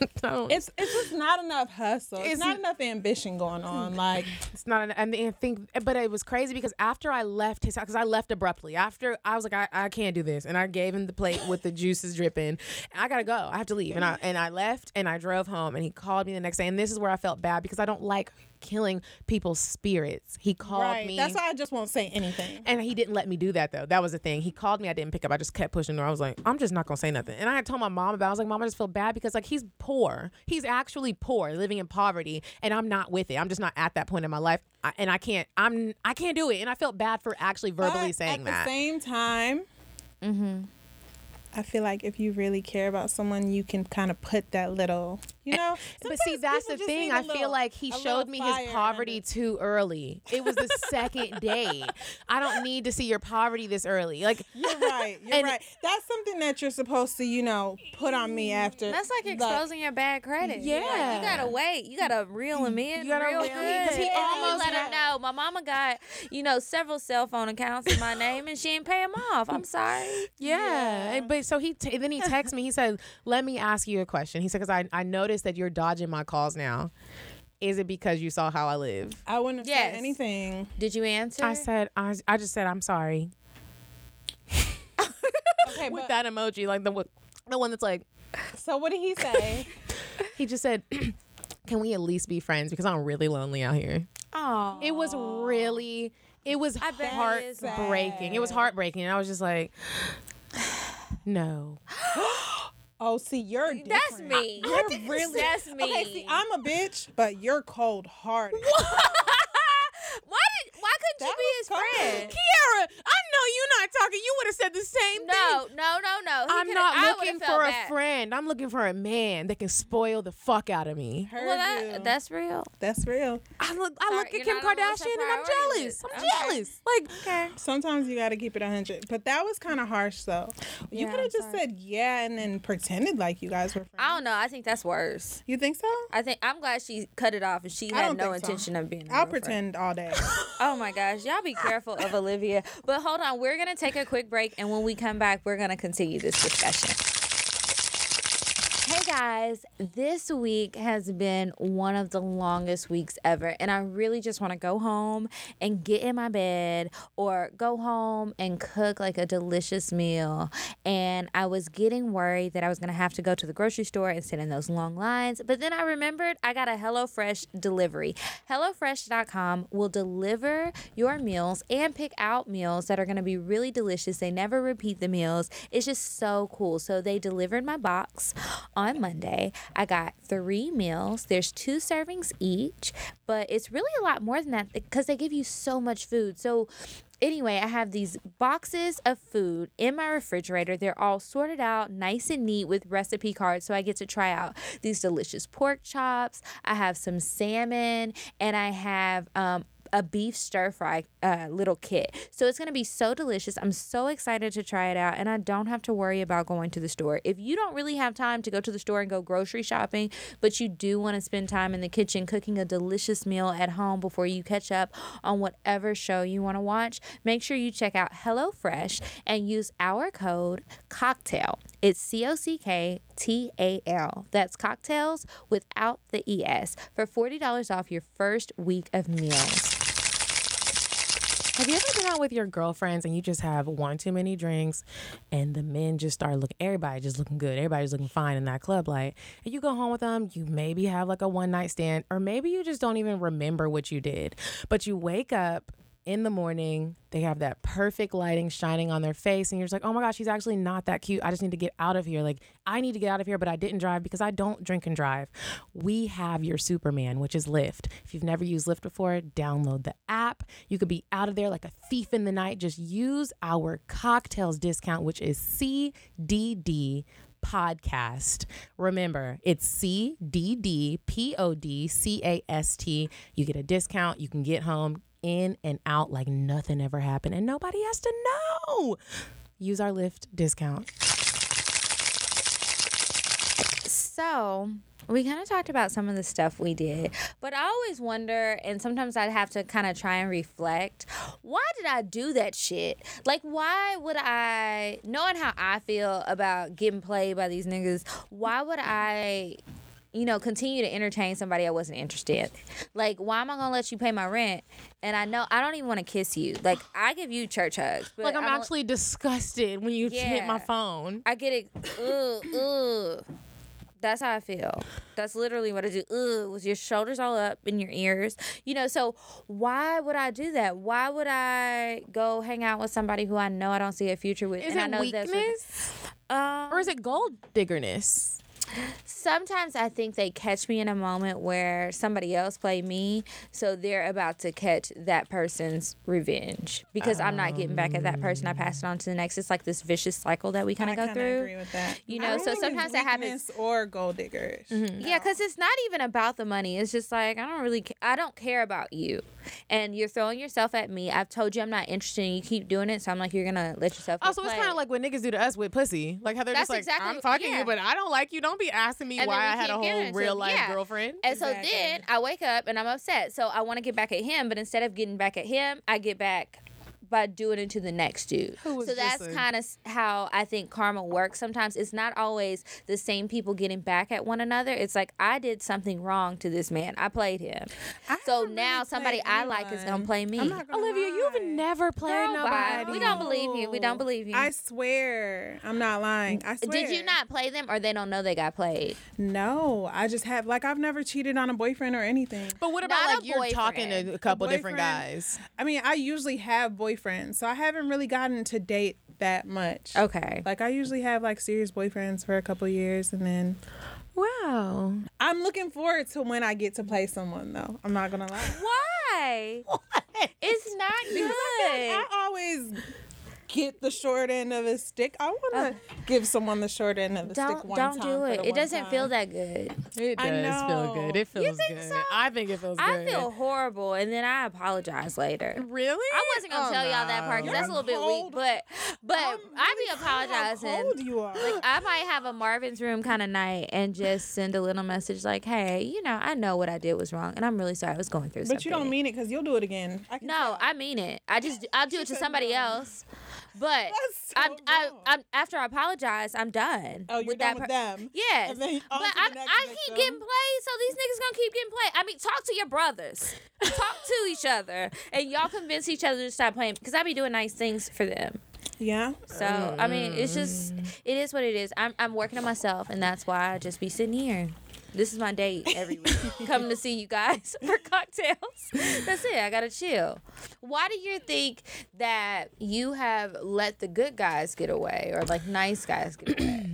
No, It's it's just not enough hustle. It's, It's not enough ambition going on. Mm. Like It's not, an, and I think, but it was crazy because after I left his house, because I left abruptly. After I was like, I, I can't do this, and I gave him the plate with the juices dripping. I gotta go. I have to leave, and I mm. and I left, and I drove home, and he called me the next day, and this is where I felt bad because I don't like killing people's spirits. He called right. me. That's why I just won't say anything. And he didn't let me do that though. That was the thing. He called me. I didn't pick up. I just kept pushing. Or I was like, I'm just not gonna say nothing. And I had told my mom about. it. I was like, Mom, I just feel bad because like he's poor. He's actually poor, living in poverty, and I'm not with it. I'm just not at that point in my life, I, and I can't. I'm. I can't do it. And I felt bad for actually verbally But saying at that. At the same time, mm-hmm. I feel like if you really care about someone, you can kind of put that little, you eh, know. but see, that's the thing. need a I feel like he showed me his poverty too early. It was the second day. I don't need to see your poverty this early. Like You're right. You're And- right. That's something that you're supposed to, you know, put on me mm, after. That's like exposing your bad credit. Like, Yeah. you gotta wait. You gotta reel him in. You gotta real reel him in, 'cause he good. And you almost let her had- know. My mama got, you know, several cell phone accounts in my name, and she ain't pay them off. I'm sorry. Yeah. and- But so he t- then he texted me. He said, "Let me ask you a question." He said, "Because I I noticed that you're dodging my calls now. Is it because you saw how I live?" I wouldn't have Yes. said anything. Did you answer? I said, "I I just said I'm sorry." Okay, With but, that emoji, like the one- the one that's like, so what did he say? he just said. Can we at least be friends? Because I'm really lonely out here. Oh. It was really, it was bet it is heartbreaking. It was heartbreaking. And I was just like, no. oh, see, you're different. That's me. You're really. That's me. Okay, see, I'm a bitch, but you're cold hearted. why did? Why couldn't you be his cold. friend? Kiara, I know you're not talking. You would have said the same thing. No, no, no, no. He I'm coulda- not I looking would've for a bad. friend. I'm looking for a man that can spoil the fuck out of me. Heard Well, that, you. that's real. That's real. I look, I Sorry, look at Kim not on the list of Kardashian and I'm jealous. I'm Okay. jealous. Like, Okay. Sometimes you got to keep it 100. But that was kind of harsh, though. You Yeah, could have just sorry. said yeah and then pretended like you guys were friends. I don't know. I think that's worse. You think so? I think I'm glad she cut it off and she I had no think so. intention of being. I'll real friend. pretend all day. Oh my gosh, y'all be careful of Olivia. But hold on, we're gonna take a quick break, and when we come back, we're gonna continue this discussion. Hey guys, this week has been one of the longest weeks ever, and I really just want to go home and get in my bed or go home and cook like a delicious meal. And I was getting worried that I was gonna have to go to the grocery store and sit in those long lines, but then I remembered I got a HelloFresh delivery. HelloFresh.com will deliver your meals and pick out meals that are gonna be really delicious. They never repeat the meals. It's just so cool. So they delivered my box on Monday. I got three meals. There's two servings each, but it's really a lot more than that because they give you so much food. So anyway, I have these boxes of food in my refrigerator. They're all sorted out, nice and neat with recipe cards. So I get to try out these delicious pork chops. I have some salmon, and I have um, a beef stir fry uh, little kit. So it's going to be so delicious. I'm so excited to try it out, and I don't have to worry about going to the store. If you don't really have time to go to the store and go grocery shopping, but you do want to spend time in the kitchen cooking a delicious meal at home before you catch up on whatever show you want to watch, make sure you check out HelloFresh and use our code COCKTAL. It's C O C K T A L. That's cocktales without the ES for $40 off your first week of meals. Have you ever been out with your girlfriends and you just have one too many drinks and the men just start looking, everybody just looking good, everybody's looking fine in that club light, and you go home with them, you maybe have like a one night stand, or maybe you just don't even remember what you did, but you wake up in the morning, they have that perfect lighting shining on their face, and you're just like, oh my gosh, he's actually not that cute. I just need to get out of here. Like, I need to get out of here, but I didn't drive because I don't drink and drive. We have your Superman, which is Lyft. If you've never used Lyft before, download the app. You could be out of there like a thief in the night. Just use our Cocktales discount, which is CDD podcast. Remember, it's C D D P O D C A S T. You get a discount. You can get home in and out like nothing ever happened, and nobody has to know. Use our Lyft discount. So, we kind of talked about some of the stuff we did, but I always wonder, and sometimes I'd have to kind of try and reflect why did I do that shit? Like, why would I, knowing how I feel about getting played by these niggas, why would I you know, continue to entertain somebody I wasn't interested. Like, why am I gonna let you pay my rent? And I know I don't even want to kiss you. Like, I give you church hugs. But like I'm actually disgusted when you hit my phone. I get it. Ugh, ugh. That's how I feel. That's literally what I do. Ugh, with your shoulders all up in your ears. You know, so why would I do that? Why would I go hang out with somebody who I know I don't see a future with? Is and I it know that's what- weakness um, or is it gold diggerness? Sometimes I think they catch me in a moment where somebody else played me, so they're about to catch that person's revenge because I'm not getting back at that person. I pass it on to the next. It's like this vicious cycle that we kind of go kinda through. agree with that. You I know, don't so sometimes that happens. weakness Or gold diggers. Mm-hmm. Yeah, because it's not even about the money. It's just like I don't really, ca- I don't care about you, and you're throwing yourself at me. I've told you I'm not interested, and you keep doing it. So I'm like, you're gonna let yourself. get Also, it's kind of like what niggas do to us with pussy. Like how they're That's just like, exactly- I'm fucking yeah. you, but I don't like you. Don't be asking me And why I had a whole real him. life Yeah. girlfriend. And so then I wake up and I'm upset. So I want to get back at him, but instead of getting back at him, I get back by doing it to the next dude. So that's kind of how I think karma works. Sometimes it's not always the same people getting back at one another. It's like I did something wrong to this man. I played him. I so now really somebody I like is gonna play me. I'm gonna Olivia, you've never played Girl, bye. nobody. We don't believe you. We don't believe you. I swear, I'm not lying. I swear. Did you not play them, or they don't know they got played? No, I just have like I've never cheated on a boyfriend or anything. But what about Not like you're talking to a couple different guys? I mean, I usually have boyfriends, so I haven't really gotten to date that much. Okay. Like I usually have like serious boyfriends for a couple years, and then Wow. I'm looking forward to when I get to play someone. Though I'm not gonna lie. Why? It's not good. I always get the short end of a stick. I want to give someone the short end of the stick Uh, Don't one don't time do it. It doesn't feel that good. It I does feel good. It feels think good. so? I think it feels I good. feel horrible, and then I apologize later. really. I wasn't gonna Oh, tell y'all that part because that's a little bit weak, but but I'm I really be cold how apologizing. cold you are. Like I might have a Marvin's room kind of night and just send a little message like, "Hey, you know, I know what I did was wrong, and I'm really sorry I was going through something." but you don't mean it because you'll do it again. I can No, tell. I mean it. I just I'll do it to somebody no. else. But so I'm, I. I'm after I apologize, I'm done. Oh, you're with done that with per- them. Yes. And then on but I, next I keep victim. getting played, so these niggas gonna keep getting played. I mean, talk to your brothers, talk to each other, and y'all convince each other to stop playing because I be doing nice things for them. Yeah. So I mean, it's just it is what it is. I'm I'm working on myself, and that's why I just be sitting here. This is my date every week. Coming to see you guys for cocktails. That's it. I gotta chill. Why do you think that you have let the good guys get away, or like nice guys get away,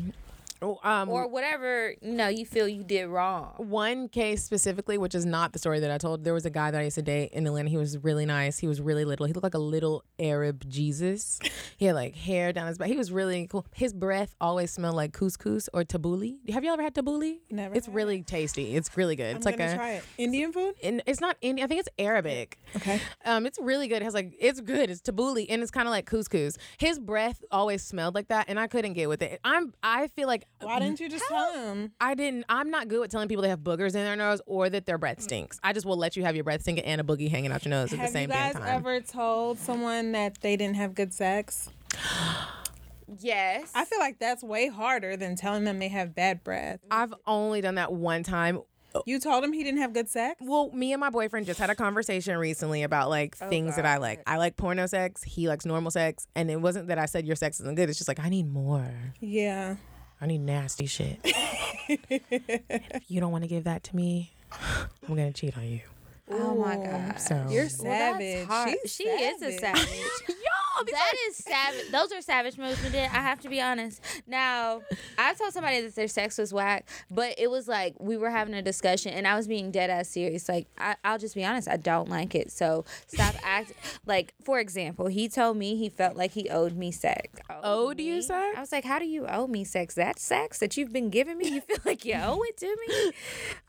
um, or whatever you know you feel you did wrong? one case specifically, which is not the story that I told. There was a guy that I used to date in Atlanta. He was really nice. He was really little. He looked like a little Arab Jesus. He had like hair down his back. He was really cool. His breath always smelled like couscous or tabbouleh. Have you ever had tabbouleh? Never It's had really tasty. It's really good. I'm it's like a. try it. Indian food. And it's not Indian. I think it's Arabic. Okay. Um, it's really good. It has like it's good. It's tabbouleh and it's kind of like couscous. His breath always smelled like that, and I couldn't get with it. I'm. I feel like Why didn't you just tell him? I didn't. I'm not good with telling people they have boogers in their nose or that their breath stinks. I just will let you have your breath stink and a boogie hanging out your nose at Have the same damn time. Have you guys ever told someone that they didn't have good sex? Yes. I feel like that's way harder than telling them they have bad breath. I've only done that one time. Oh. You told him he didn't have good sex? Well, me and my boyfriend just had a conversation recently about like Oh, things that I like. I like porno sex. He likes normal sex, and it wasn't that I said your sex isn't good. It's just like I need more. Yeah. I need nasty shit. if you don't want to give that to me, I'm gonna cheat on you. Oh my god. So You're Well, that's savage. hard. She's she is a savage. Yo, that is savage. Those are savage moves we did. I have to be honest. Now, I told somebody that their sex was whack, but it was like we were having a discussion and I was being dead ass serious. Like, I, I'll just be honest, I don't like it. So stop acting. Like, for example, he told me he felt like he owed me sex. Owed you sex? I was like, how do you owe me sex? That sex that you've been giving me, you feel like you owe it to me?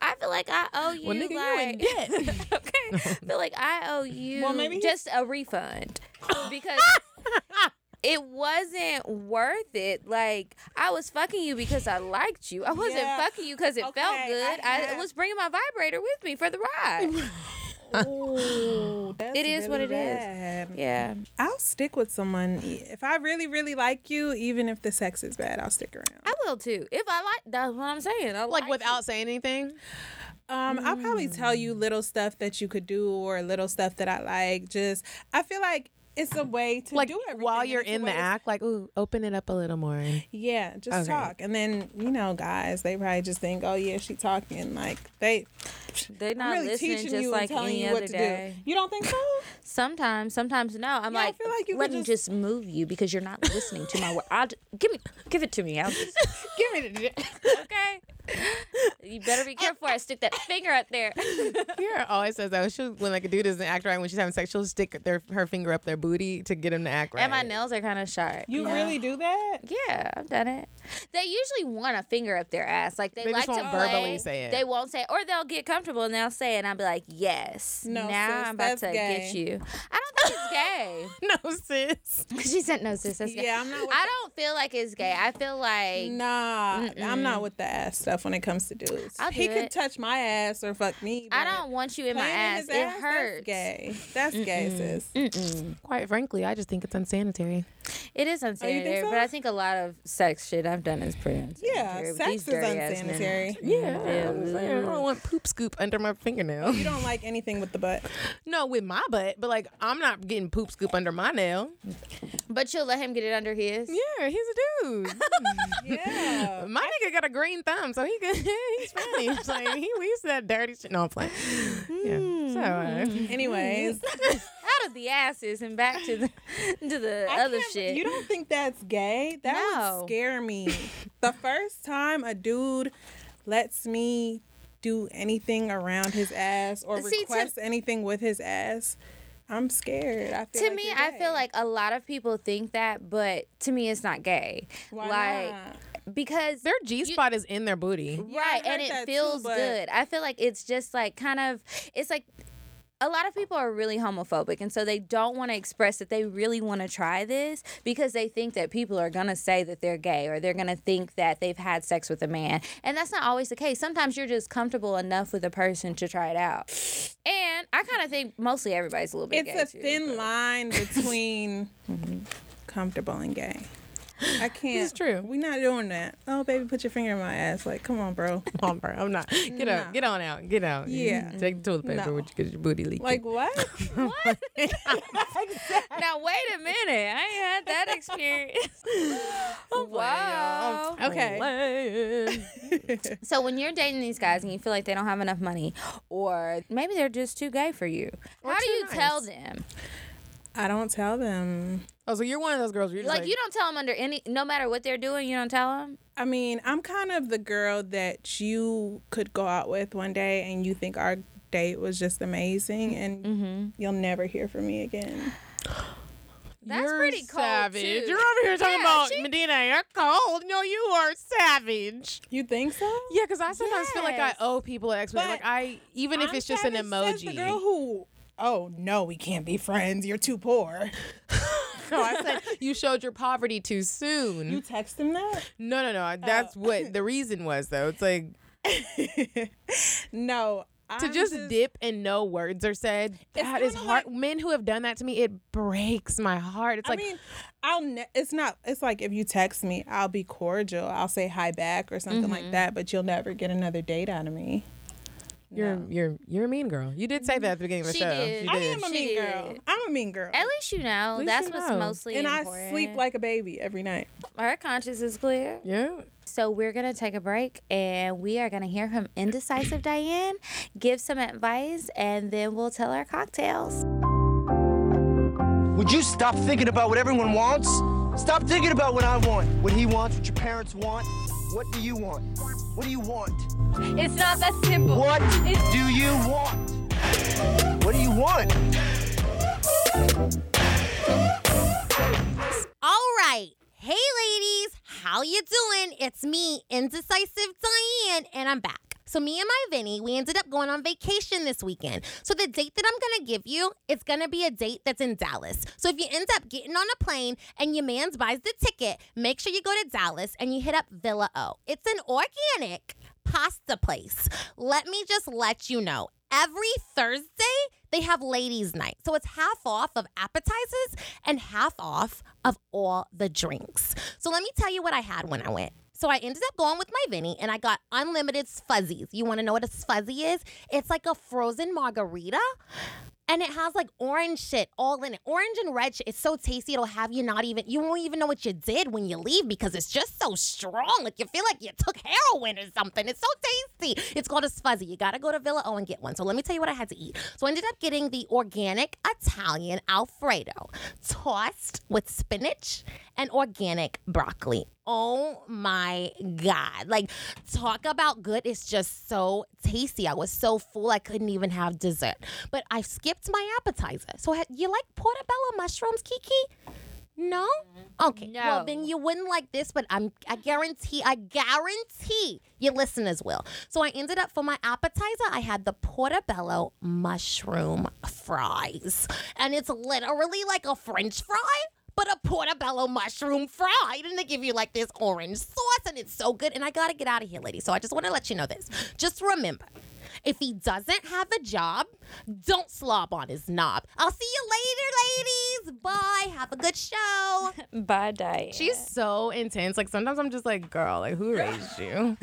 I feel like I owe you. Well, nigga, you in like, debt. okay. I feel like I owe you Well, maybe just a refund because it wasn't worth it. Like I was fucking you because I liked you. I wasn't Yeah. fucking you because it felt good. I I, was bringing my vibrator with me for the ride. Ooh, that's It is what really it is. bad. Yeah. I'll stick with someone if I really, really like you. Even if the sex is bad, I'll stick around. I will too. If I like, that's what I'm saying. I Like like without saying anything. Um, I'll probably tell you little stuff that you could do or little stuff that I like. Just I feel like it's a way to Like do everything. while you're in the to- act, like, ooh, open it up a little more. Yeah, just Okay. talk, and then you know, guys, they probably just think, oh yeah, she talking. Like they, They're not really listening teaching just you like and telling any you other what to day. do. You don't think so? Sometimes, sometimes no. I'm Yeah, I like, feel like you let could me just- just move you because you're not listening to my word. I'll just, give me, give it to me. I'll just Give me the. okay. You better be careful. I stick that finger up there. Kiara always says that she'll, when like a dude doesn't act right when she's having sex, she'll stick their her finger up their booty to get him to act right. And my nails are kind of sharp. You know? really do that? Yeah, I've done it. They usually want a finger up their ass. Like they, They like just to won't verbally play. say it. They won't say, it. or they'll get comfortable and they'll say it, and I'll be like, "Yes, No, now sis, I'm about that's to gay. get you." I don't think it's gay. no sis. she said, "No, sis, that's gay." Yeah, I'm not. With I don't feel like it's gay. I feel like Nah, I'm not with the ass stuff when it comes to dudes. I'll he do could it. touch my ass or fuck me. I don't want you in my playing ass. his It hurts. That's gay. That's gay, sis. Quite frankly, I just think it's unsanitary. It is unsanitary, so? but I think a lot of sex shit I've done is pretty unsanitary. Yeah, sex is dirty ass men. unsanitary. Yeah, I don't want poop scoop under my fingernail. You don't like anything with the butt. no, with my butt, but like I'm not getting poop scoop under my nail. But you'll let him get it under his. Yeah, he's a dude. Yeah. my nigga got a green thumb, so he could, he's funny. It's like he we used to that dirty shit. No, I'm playing. Yeah. So uh, Anyways, Out of the asses and back to the to the I other shit. You don't think that's gay? That No. would scare me. the first time a dude lets me do anything around his ass or See, to- request anything with his ass, I'm scared. I feel to like me, I feel like a lot of people think that, but to me, it's not gay. Why like not? because their G spot is in their booty. Right, I and heard that it too, feels but- good. I feel like it's just like kind of, it's like. A lot of people are really homophobic, and so they don't want to express that they really want to try this because they think that people are gonna say that they're gay or they're gonna think that they've had sex with a man, and that's not always the case. Sometimes you're just comfortable enough with a person to try it out, and I kind of think mostly everybody's a little bit. It's a too, thin but- line between mm-hmm. comfortable and gay. I can't. It's true. We're not doing that. Oh, baby, put your finger in my ass. Like, come on, bro. Come on, bro. I'm not. Get Nah. out. Get on out. Get out. Yeah. Take the toilet paper No. with you because your booty leaking. Like what? What? now wait a minute. I ain't had that experience. oh, wow. Okay. So when you're dating these guys and you feel like they don't have enough money, or maybe they're just too gay for you, how do too you tell them? I don't tell them. oh, so you're one of those girls. Where you're just Like, you don't tell them under any, no matter what they're doing, you don't tell them. I mean, I'm kind of the girl that you could go out with one day and you think our date was just amazing and Mm-hmm. you'll never hear from me again. That's you're pretty cold, savage. too. You're over here talking Yeah, about she- Medinah. You're cold. No, you are savage. You think so? Yeah, because I sometimes feel like I owe people an explanation. Like I, even if I'm it's just an savage, says The emoji. girl who, oh no, we can't be friends. You're too poor. no, I said you showed your poverty too soon. You text him that? no, no, no. That's what the reason was, though. It's like no. to I'm just, dip and no words are said. That is hard. like- Men who have done that to me, it breaks my heart. It's I like mean, I'll. Ne- it's not. It's like if you text me, I'll be cordial. I'll say hi back or something Mm-hmm. like that. But you'll never get another date out of me. You're No. you're you're a mean girl. You did say that at the beginning of the She show. did. You I did. am a She mean girl. did. I'm a mean girl. At least you know. least That's you what's know. mostly and I sleep like a baby every night. Our conscience is clear. yeah. So we're gonna take a break and we are gonna hear from indecisive Diane, give some advice, and then we'll tell our cocktails. Would you stop thinking about what everyone wants? Stop thinking about what I want, what he wants, what your parents want. What do you want? What do you want? It's not that simple. What do you want? What do you want? All right. Hey ladies, how you doing? It's me, Indecisive Diane, and I'm back. So me and my Vinny, we ended up going on vacation this weekend. So the date that I'm gonna give you, it's gonna be a date that's in Dallas. So if you end up getting on a plane and your man's buys the ticket, make sure you go to Dallas and you hit up Villa O. It's an organic pasta place. Let me just let you know. every Thursday they have ladies' night. So it's half off of appetizers and half off of all the drinks. So let me tell you what I had when I went. So I ended up going with my Vinny and I got unlimited fuzzies. You want to know what a fuzzy is? It's like a frozen margarita. And it has like orange shit all in it. Orange and red shit. It's so tasty. It'll have you not even, you won't even know what you did when you leave because it's just so strong. Like you feel like you took heroin or something. It's so tasty. It's called a fuzzy. You got to go to Villa O and get one. So let me tell you what I had to eat. So I ended up getting the organic Italian Alfredo tossed with spinach and organic broccoli. Oh my God. Like, talk about good. It's just so tasty. I was so full, I couldn't even have dessert. But I skipped my appetizer. So, you like portobello mushrooms, Kiki? No? Mm-hmm. Okay. No. Well, then you wouldn't like this, but I'm I guarantee I guarantee your listeners will. So I ended up for my appetizer, I had the portobello mushroom fries. And it's literally like a french fry. But a portobello mushroom fried, and they give you like this orange sauce, and it's so good. And I gotta get out of here, ladies. So I just want to let you know this. Just remember, if he doesn't have a job, don't slob on his knob. I'll see you later, ladies. Bye. Have a good show. Bye, Diane. She's so intense. Like sometimes I'm just like, girl, like who raised you?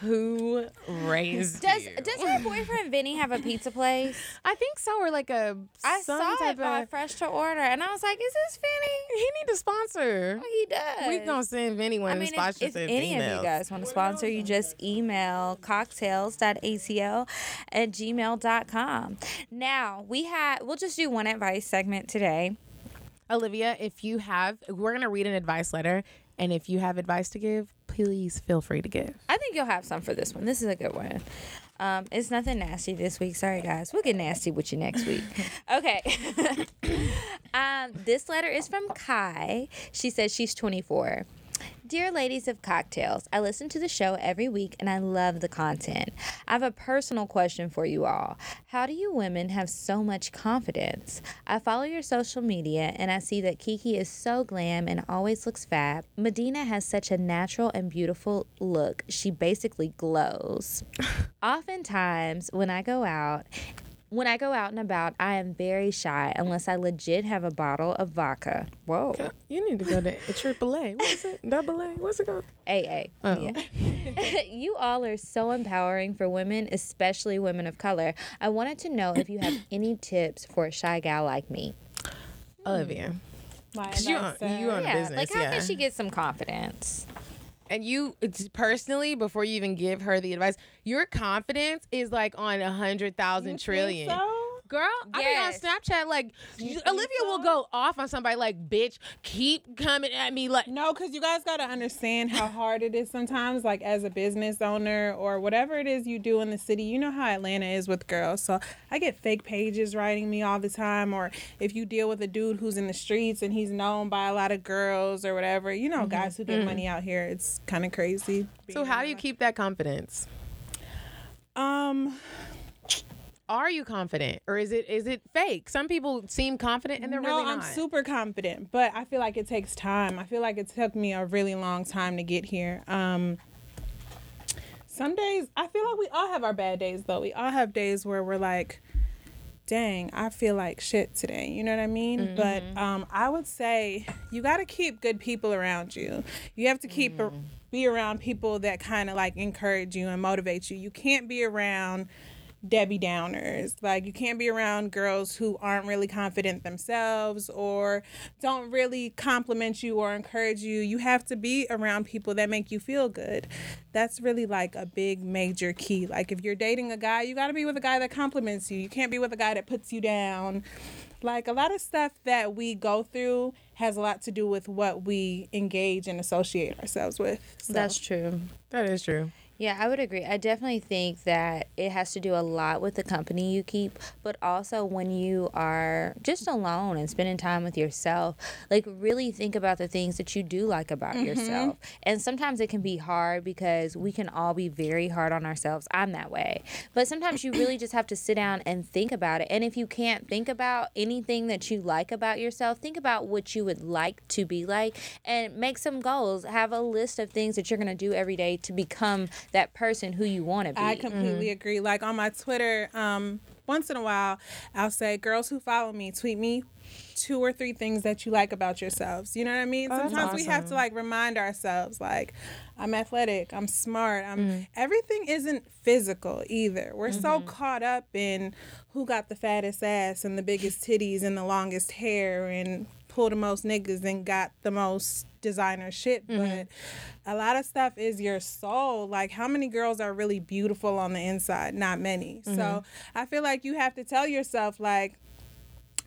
who raised Does you? does her boyfriend Vinny have a pizza place? I think so, or like a I some saw type it by of. Fresh to Order, and I was like, "Is this Vinny?" He need to sponsor. Oh, he does. We gonna send Vinny one I of mean, them if, if sponsorship any of you guys want to sponsor, you just email cocktails.aco at gmail.com. Now, we have, we'll just do one advice segment today. Olivia, if you have, we're gonna read an advice letter, and if you have advice to give, please feel free to give. I think you'll have some for this one. This is a good one. Um, it's nothing nasty this week. Sorry, guys. We'll get nasty with you next week. Okay. um, this letter is from Kai. She says she's 24. Dear ladies of Cocktales, I listen to the show every week and I love the content. I have a personal question for you all. How do you women have so much confidence? I follow your social media and I see that Kiki is so glam and always looks fab. Medinah has such a natural and beautiful look. She basically glows. Oftentimes, when I go out, when I go out and about, I am very shy unless I legit have a bottle of vodka. Whoa. You need to go to AAA. What is it? Double A? What's it called? AA. Oh. Yeah. you all are so empowering for women, especially women of color. I wanted to know if you have any tips for a shy gal like me. Olivia. My 'Cause you advice, own- you own a yeah, business, like how yeah. can she get some confidence? And you personally, before you even give her the advice, your confidence is like on a hundred thousand trillion. Girl, Yes. I be on Snapchat like Olivia will go off on somebody like, bitch, keep coming at me like No, because you guys got to understand how hard it is sometimes, like as a business owner or whatever it is you do in the city. You know how Atlanta is with girls. So I get fake pages writing me all the time. Or if you deal with a dude who's in the streets and he's known by a lot of girls or whatever, you know, guys who get Mhm. money out here, it's kind of crazy. So how do you keep that confidence? Um are you confident or is it is it fake? Some people seem confident and they're no, really I'm super confident, but I feel like it takes time. I feel like it took me a really long time to get here. Um, some days I feel like we all have our bad days though. We all have days where we're like, dang, I feel like shit today. You know what I mean? But um, I would say you got to keep good people around you. You have to keep be around people that kind of like encourage you and motivate you. You can't be around Debbie Downers. Like you can't be around girls who aren't really confident themselves or don't really compliment you or encourage you. You have to be around people that make you feel good. That's really like a big major key. Like if you're dating a guy, you got to be with a guy that compliments you. You can't be with a guy that puts you down. Like a lot of stuff that we go through has a lot to do with what we engage and associate ourselves with. So. That's true. That is true. Yeah, I would agree. I definitely think that it has to do a lot with the company you keep, but also when you are just alone and spending time with yourself, like really think about the things that you do like about Mhm. yourself. And sometimes it can be hard because we can all be very hard on ourselves. I'm that way. But sometimes you really just have to sit down and think about it. And if you can't think about anything that you like about yourself, think about what you would like to be like and make some goals. Have a list of things that you're going to do every day to become that person who you want to be. I completely agree. Like on my Twitter, um, once in a while, I'll say, "Girls who follow me, tweet me two or three things that you like about yourselves." You know what I mean? Oh, that's Sometimes we have to like remind ourselves, like, "I'm athletic. I'm smart. I'm." Mm. Everything isn't physical either. We're so Mm-hmm. caught up in who got the fattest ass and the biggest titties and the longest hair and pulled the most niggas and got the most designer shit Mm-hmm. but a lot of stuff is your soul like how many girls are really beautiful on the inside not many Mm-hmm. so i feel like you have to tell yourself like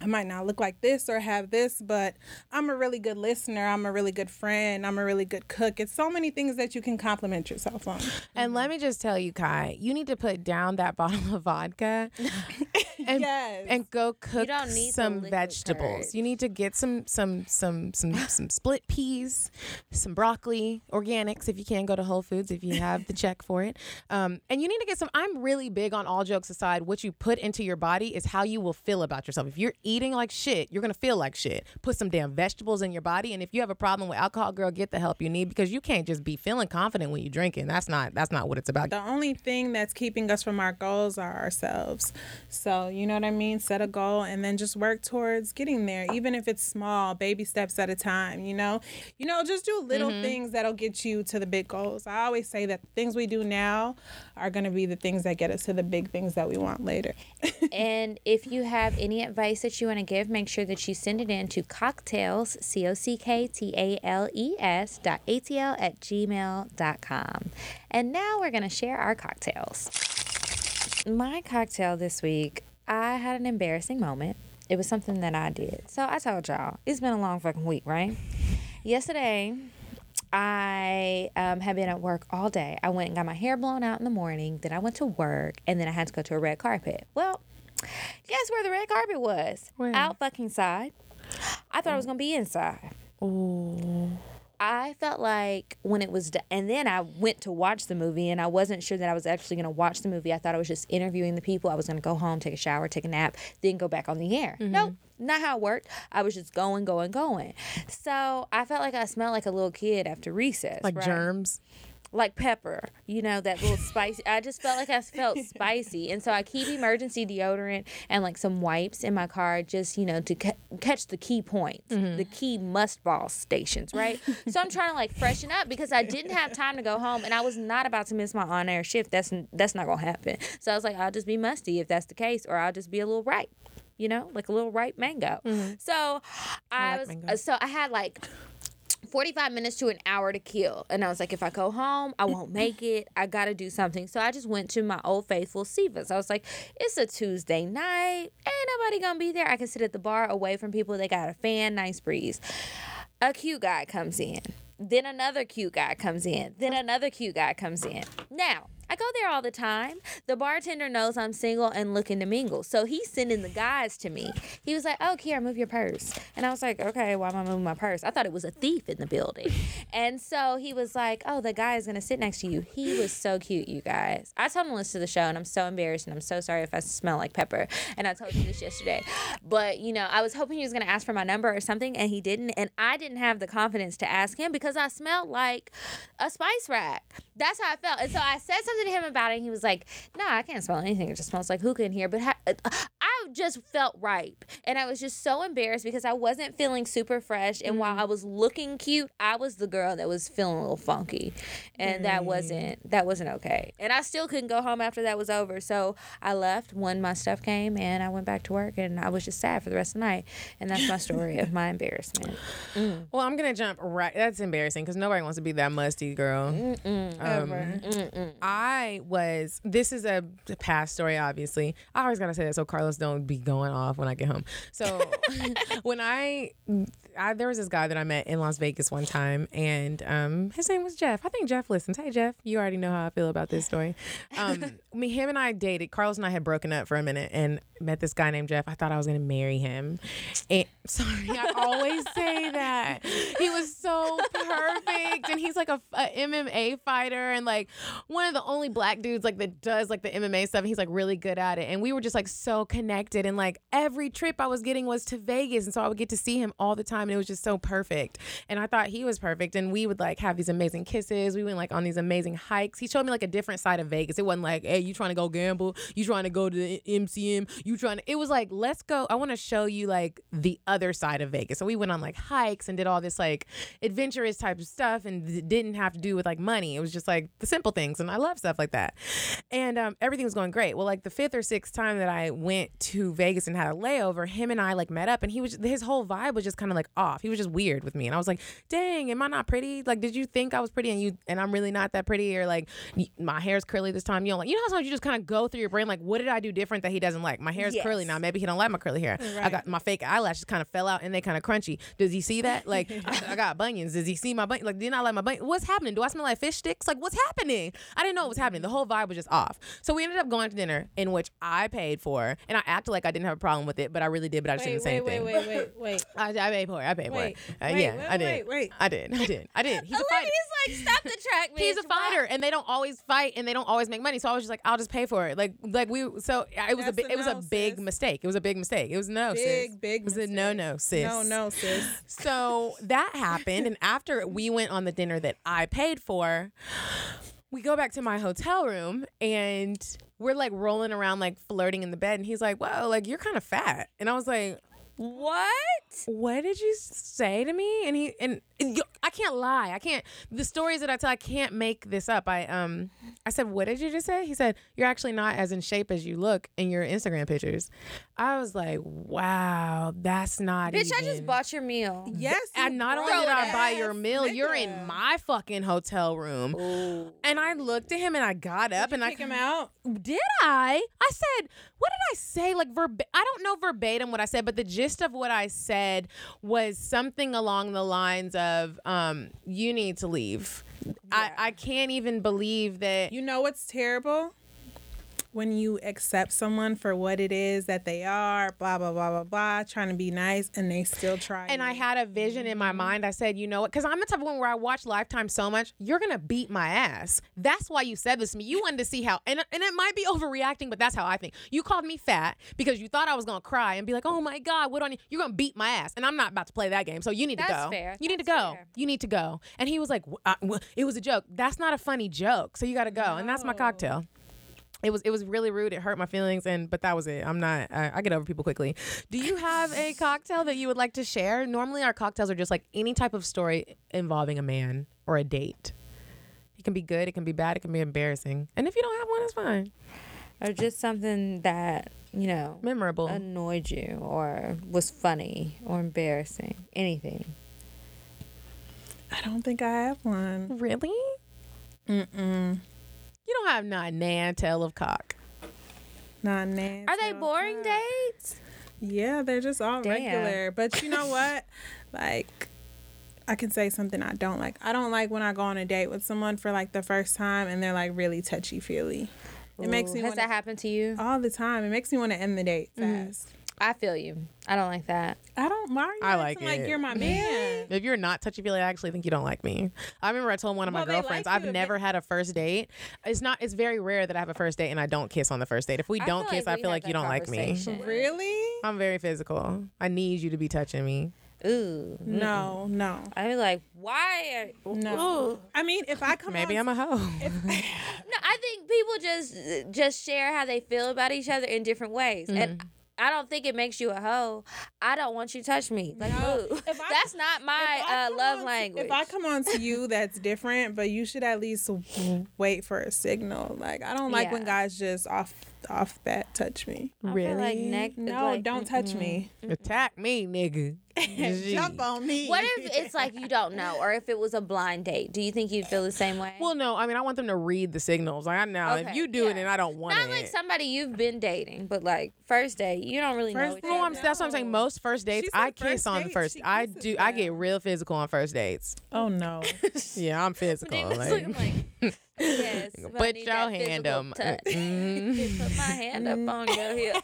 I might not look like this or have this, but I'm a really good listener. I'm a really good friend. I'm a really good cook. It's so many things that you can compliment yourself on. And let me just tell you, Kai, you need to put down that bottle of vodka and, Yes. and go cook don't need the some vegetables. courage. You need to get some some some some some split peas, some broccoli, organics if you can go to Whole Foods if you have the check for it. Um, and you need to get some. I'm really big on all jokes aside. What you put into your body is how you will feel about yourself. If you're eating like shit, you're gonna feel like shit. Put some damn vegetables in your body, and if you have a problem with alcohol, girl, get the help you need because you can't just be feeling confident when you're drinking. That's not that's not what it's about. The only thing that's keeping us from our goals are ourselves. So, you know what I mean? Set a goal and then just work towards getting there, even if it's small, baby steps at a time, you know? You know, just do little mm-hmm. things that'll get you to the big goals. I always say that the things we do now are going to be the things that get us to the big things that we want later. and if you have any advice that you want to give, make sure that you send it in to cocktales, C O C K T A L E S dot A T L at gmail dot com. And now we're going to share our cocktails. My cocktail this week, I had an embarrassing moment. It was something that I did. So I told y'all, it's been a long fucking week, right? Yesterday, I um, had been at work all day. I went and got my hair blown out in the morning. Then I went to work, and then I had to go to a red carpet. Well, guess where the red carpet was? Out fucking side. I thought I was gonna be inside. I felt like when it was, d- and then I went to watch the movie, and I wasn't sure that I was actually going to watch the movie. I thought I was just interviewing the people. I was going to go home, take a shower, take a nap, then go back on the air. Mm-hmm. Nope, not how it worked. I was just going, going, going. So I felt like I smelled like a little kid after recess, like right? germs. Like pepper, you know, that little spicy. I just felt like I felt spicy. And so I keep emergency deodorant and like some wipes in my car just, you know, to ca- catch the key points, mm-hmm. the key must ball stations, right? so I'm trying to like freshen up because I didn't have time to go home and I was not about to miss my on air shift. That's, that's not going to happen. So I was like, I'll just be musty if that's the case, or I'll just be a little ripe. You know, like a little ripe mango. Mm-hmm. So I, like was, mango. so I had like 45 minutes to an hour to kill. And I was like, if I go home, I won't make it. I got to do something. So I just went to my old faithful Sivas. I was like, it's a Tuesday night. Ain't nobody going to be there. I can sit at the bar away from people. They got a fan, nice breeze. A cute guy comes in. Then another cute guy comes in. Then another cute guy comes in. Now, I go there all the time. The bartender knows I'm single and looking to mingle. So he's sending the guys to me. He was like, Oh, Kiara, move your purse. And I was like, Okay, why am I moving my purse? I thought it was a thief in the building. and so he was like, Oh, the guy is going to sit next to you. He was so cute, you guys. I told him to listen to the show and I'm so embarrassed and I'm so sorry if I smell like pepper. And I told you this yesterday. But, you know, I was hoping he was going to ask for my number or something and he didn't. And I didn't have the confidence to ask him because I smelled like a spice rack. That's how I felt. And so I said something to him about it. And he was like, "No, I can't smell anything. It just smells like hookah in here." But ha- uh, I just felt ripe, and I was just so embarrassed because I wasn't feeling super fresh. And while mm-hmm. I was looking cute, I was the girl that was feeling a little funky, and that wasn't that wasn't okay. And I still couldn't go home after that was over. So I left when my stuff came, and I went back to work, and I was just sad for the rest of the night. And that's my story of my embarrassment. Mm. Well, I'm gonna jump right. That's embarrassing because nobody wants to be that musty girl. Um, I was. This is a past story, obviously. I always gotta say that so Carlos don't be going off when I get home. So when I, I, there was this guy that I met in Las Vegas one time, and um, his name was Jeff. I think Jeff listens. Hey, Jeff, you already know how I feel about this story. Um, me, him, and I dated. Carlos and I had broken up for a minute, and met this guy named Jeff. I thought I was gonna marry him. And sorry, I always say that. He was so perfect, and he's like a, a MMA fighter, and like one of the only black dudes like that does like the MMA stuff. And he's like really good at it, and we were just like so connected. connected and like every trip I was getting was to Vegas and so I would get to see him all the time and it was just so perfect. And I thought he was perfect and we would like have these amazing kisses. We went like on these amazing hikes. He showed me like a different side of Vegas. It wasn't like, "Hey, you trying to go gamble? You trying to go to the MGM? You trying to It was like, "Let's go. I want to show you like the other side of Vegas." So we went on like hikes and did all this like adventurous type of stuff and it didn't have to do with like money. It was just like the simple things and I love stuff like that. And um, everything was going great. Well, like the fifth or sixth time that I went to Vegas and had a layover, him and I like met up, and he was his whole vibe was just kind of like off. He was just weird with me, and I was like, "Dang, am I not pretty? Like, did you think I was pretty and you and I'm really not that pretty? Or like, my hair's curly this time? You know, like you know how sometimes you just kind of go through your brain like, what did I do different that he doesn't like? My hair's curly now. Maybe he don't like my curly hair. I got my fake eyelashes kind of fell out and they kind of crunchy. Does he see that? Like, I, I got bunions. Does he see my bunions? Like, did not like my bunions? What's happening? Do I smell like fish sticks? Like, what's happening? I didn't know what was happening. The whole vibe was just off. So we ended up going to dinner in which I paid for, and I acted like I didn't have a problem with it, but I really did. But I just Wait, didn't say wait, anything. wait, wait, wait, wait. I, I paid for it. I paid Wait, for it. Uh, wait, yeah, wait, I did. wait, wait. I did. I did. I did. He's a fighter. He's like, stop the track, He's a fighter, and they don't always fight, and they don't always make money. So I was just like, I'll just pay for it. Like, like we. So it was a That's bi- a it was a big sis. mistake. It was a big mistake. It was no, sis. Big, big It was a no, no, sis. No, no, sis. So that happened, and after we went on the dinner that I paid for, we go back to my hotel room, and we're like rolling around, like flirting in the bed, and he's like, "Whoa, like you're kind of fat," and I was like. What? What did you say to me? And he and, I can't lie. I can't. The stories that I tell, I can't make this up. I um, I said, "What did you just say?" He said, "You're actually not as in shape as you look in your Instagram pictures." I was like, "Wow, that's not." Bitch, I just bought your meal. Yes. and not only did I buy your ass meal, you're in my fucking hotel room. Ooh. And I looked at him and I got up and I Kick him out. did I? I said, what did I say? Like verb I don't know verbatim what I said, but the gist of what I said was something along the lines of, um, you need to leave. I, I can't even believe that You know what's terrible? When you accept someone for what it is that they are, blah blah blah blah blah, trying to be nice, and they still try. and I had a vision in my mind. I said, you know what? Because I'm the type of one where I watch Lifetime so much, you're gonna beat my ass. That's why you said this to me. You wanted to see how, and and it might be overreacting, but that's how I think. You called me fat because you thought I was gonna cry and be like, oh my god, what on you? You're gonna beat my ass, and I'm not about to play that game. So you need to That's go. fair. You need to go. fair. You need to go. And he was like, "W- uh, it was a joke. That's not a funny joke. So you got to go. And that's my cocktail. It was it was really rude. It hurt my feelings, and but that was it. I'm not. I, I get over people quickly. Do you have a cocktail that you would like to share? Normally, our cocktails are just like any type of story involving a man or a date. It can be good. It can be bad. It can be embarrassing. And if you don't have one, it's fine. Or just something that, you know, Memorable. annoyed you or was funny or embarrassing. Anything. I don't think I have one. really? Mm-mm. You don't have not nan tell of cock. Not nasty. Are they boring dates? Yeah, they're just all Damn. regular. But you know what? like, I can say something I don't like. I don't like when I go on a date with someone for like the first time and they're like really touchy feely. It makes me Has want that happened to you? all the time. It makes me want to end the date Mm-hmm. fast. I feel you. I don't like that. I don't. Why are you I acting like like it. you're my man? If you're not touchy feely, I actually think you don't like me. I remember I told one of my Well, girlfriends like I've if never had a first date. It's not. It's very rare that I have a first date and I don't kiss on the first date. If we I don't feel kiss, like I feel like you don't like me. Really? I'm very physical. I need you to be touching me. Ooh. No, no, I be like, why? Are, no. I mean, if I come Maybe on, I'm a hoe. No, I think people just just share how they feel about each other in different ways, and mm-hmm. I don't think it makes you a hoe. I don't want you to touch me. Like, No. If I- that's not my I uh, love on to- language. If I come on to you, that's different. But you should at least wait for a signal. Like I don't like when guys just off off bat touch me. I feel really? like neck, No, like, don't touch me. Attack me, nigga. Jump on me. What if it's like you don't know, or if it was a blind date? Do you think you'd feel the same way? Well, no. I mean, I want them to read the signals. Like I know if Okay, you do it and I don't want not it. Not like somebody you've been dating, but like first date, you don't really know. First each date, Well, other. I'm, that's what I'm saying. Most first dates, I kiss on date, first. I kisses do. I get real physical on first dates. Oh no. Yeah, I'm physical. Niggas like- looking like, Yes. but I Put need your hand up. touch. Mm. Put my hand up on your hip.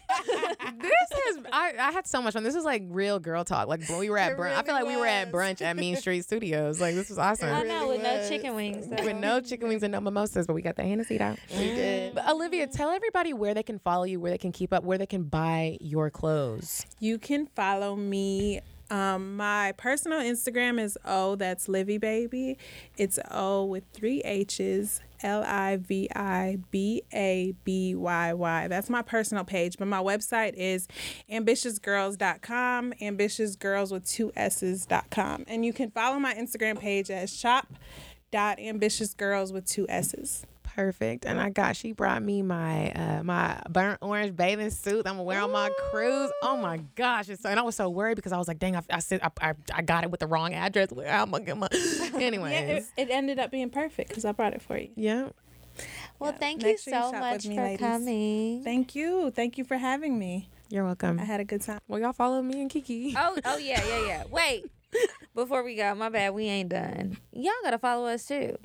this has I, I had so much fun. This was like real girl talk. Like when we were at It brunch. I feel like really we were at brunch at Mean Street Studios. Like this was awesome. I know with no chicken wings. though. With no chicken wings and no mimosas, but we got the Hennessy down. We did. But Olivia, tell everybody where they can follow you, where they can keep up, where they can buy your clothes. You can follow me. Um, my personal Instagram is O, that's Livy Baby. It's O with three H's, L I V I B A B Y Y. That's my personal page. But my website is ambitiousgirlss.com, ambitiousgirlss with two S's.com. And you can follow my Instagram page as shop.ambitiousgirlss with two S's. Perfect. And I got she brought me my uh my burnt orange bathing suit. I'm gonna wear on my cruise. Oh my gosh. It's so, and I was so worried because I was like, dang, I, I said I, I, I got it with the wrong address. Where am I get my anyways. Yeah, it, it ended up being perfect because I brought it for you. yeah. Well, Yeah. thank Make you sure so shop much me, for ladies. coming. Thank you. Thank you for having me. You're welcome. I had a good time. Well, y'all follow me and Kiki. Oh, oh yeah, yeah, yeah. Wait. Before we go, my bad, we ain't done. Y'all gotta follow us too.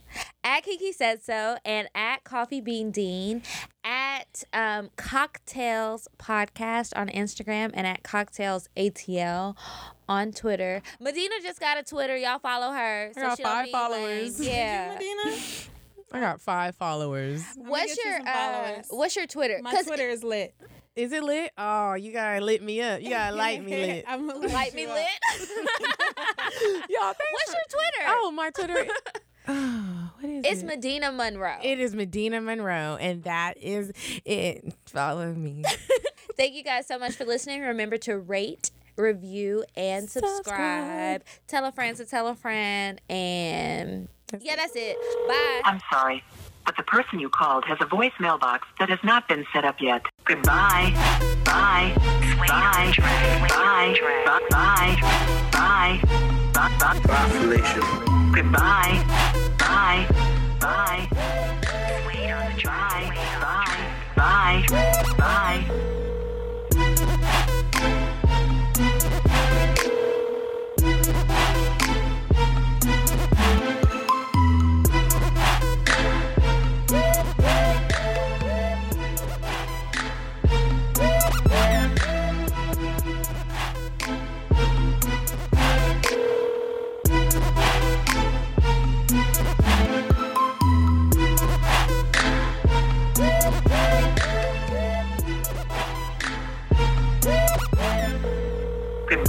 At Kiki said so, and at Coffee Bean Dean, at um, Cocktales Podcast on Instagram, and at Cocktales ATL on Twitter. Medinah just got a Twitter. Y'all follow her. got she don't five followers. lame. Yeah. Medinah? I got five followers. What's get you your some uh, followers. What's your Twitter? My Twitter is lit. Is it lit? Oh, you gotta lit me up. You gotta light me lit. I'm gonna lit Light me up. lit. Y'all, thanks What's for- your Twitter? Oh, my Twitter. oh, what is it? it's it? Medinah Monroe. It is Medinah Monroe, and that is it. Follow me. Thank you guys so much for listening. Remember to rate, review, and subscribe. Subscribe. Tell a friend to tell a friend. And yeah, that's it. Bye. I'm sorry, but the person you called has a voicemail box that has not been set up yet. Goodbye. Bye. Bye. Bye. Bye. Bye. Bye. Bye. Bye. Bye. Goodbye. Bye. Bye. Bye. Bye. Bye. Bye.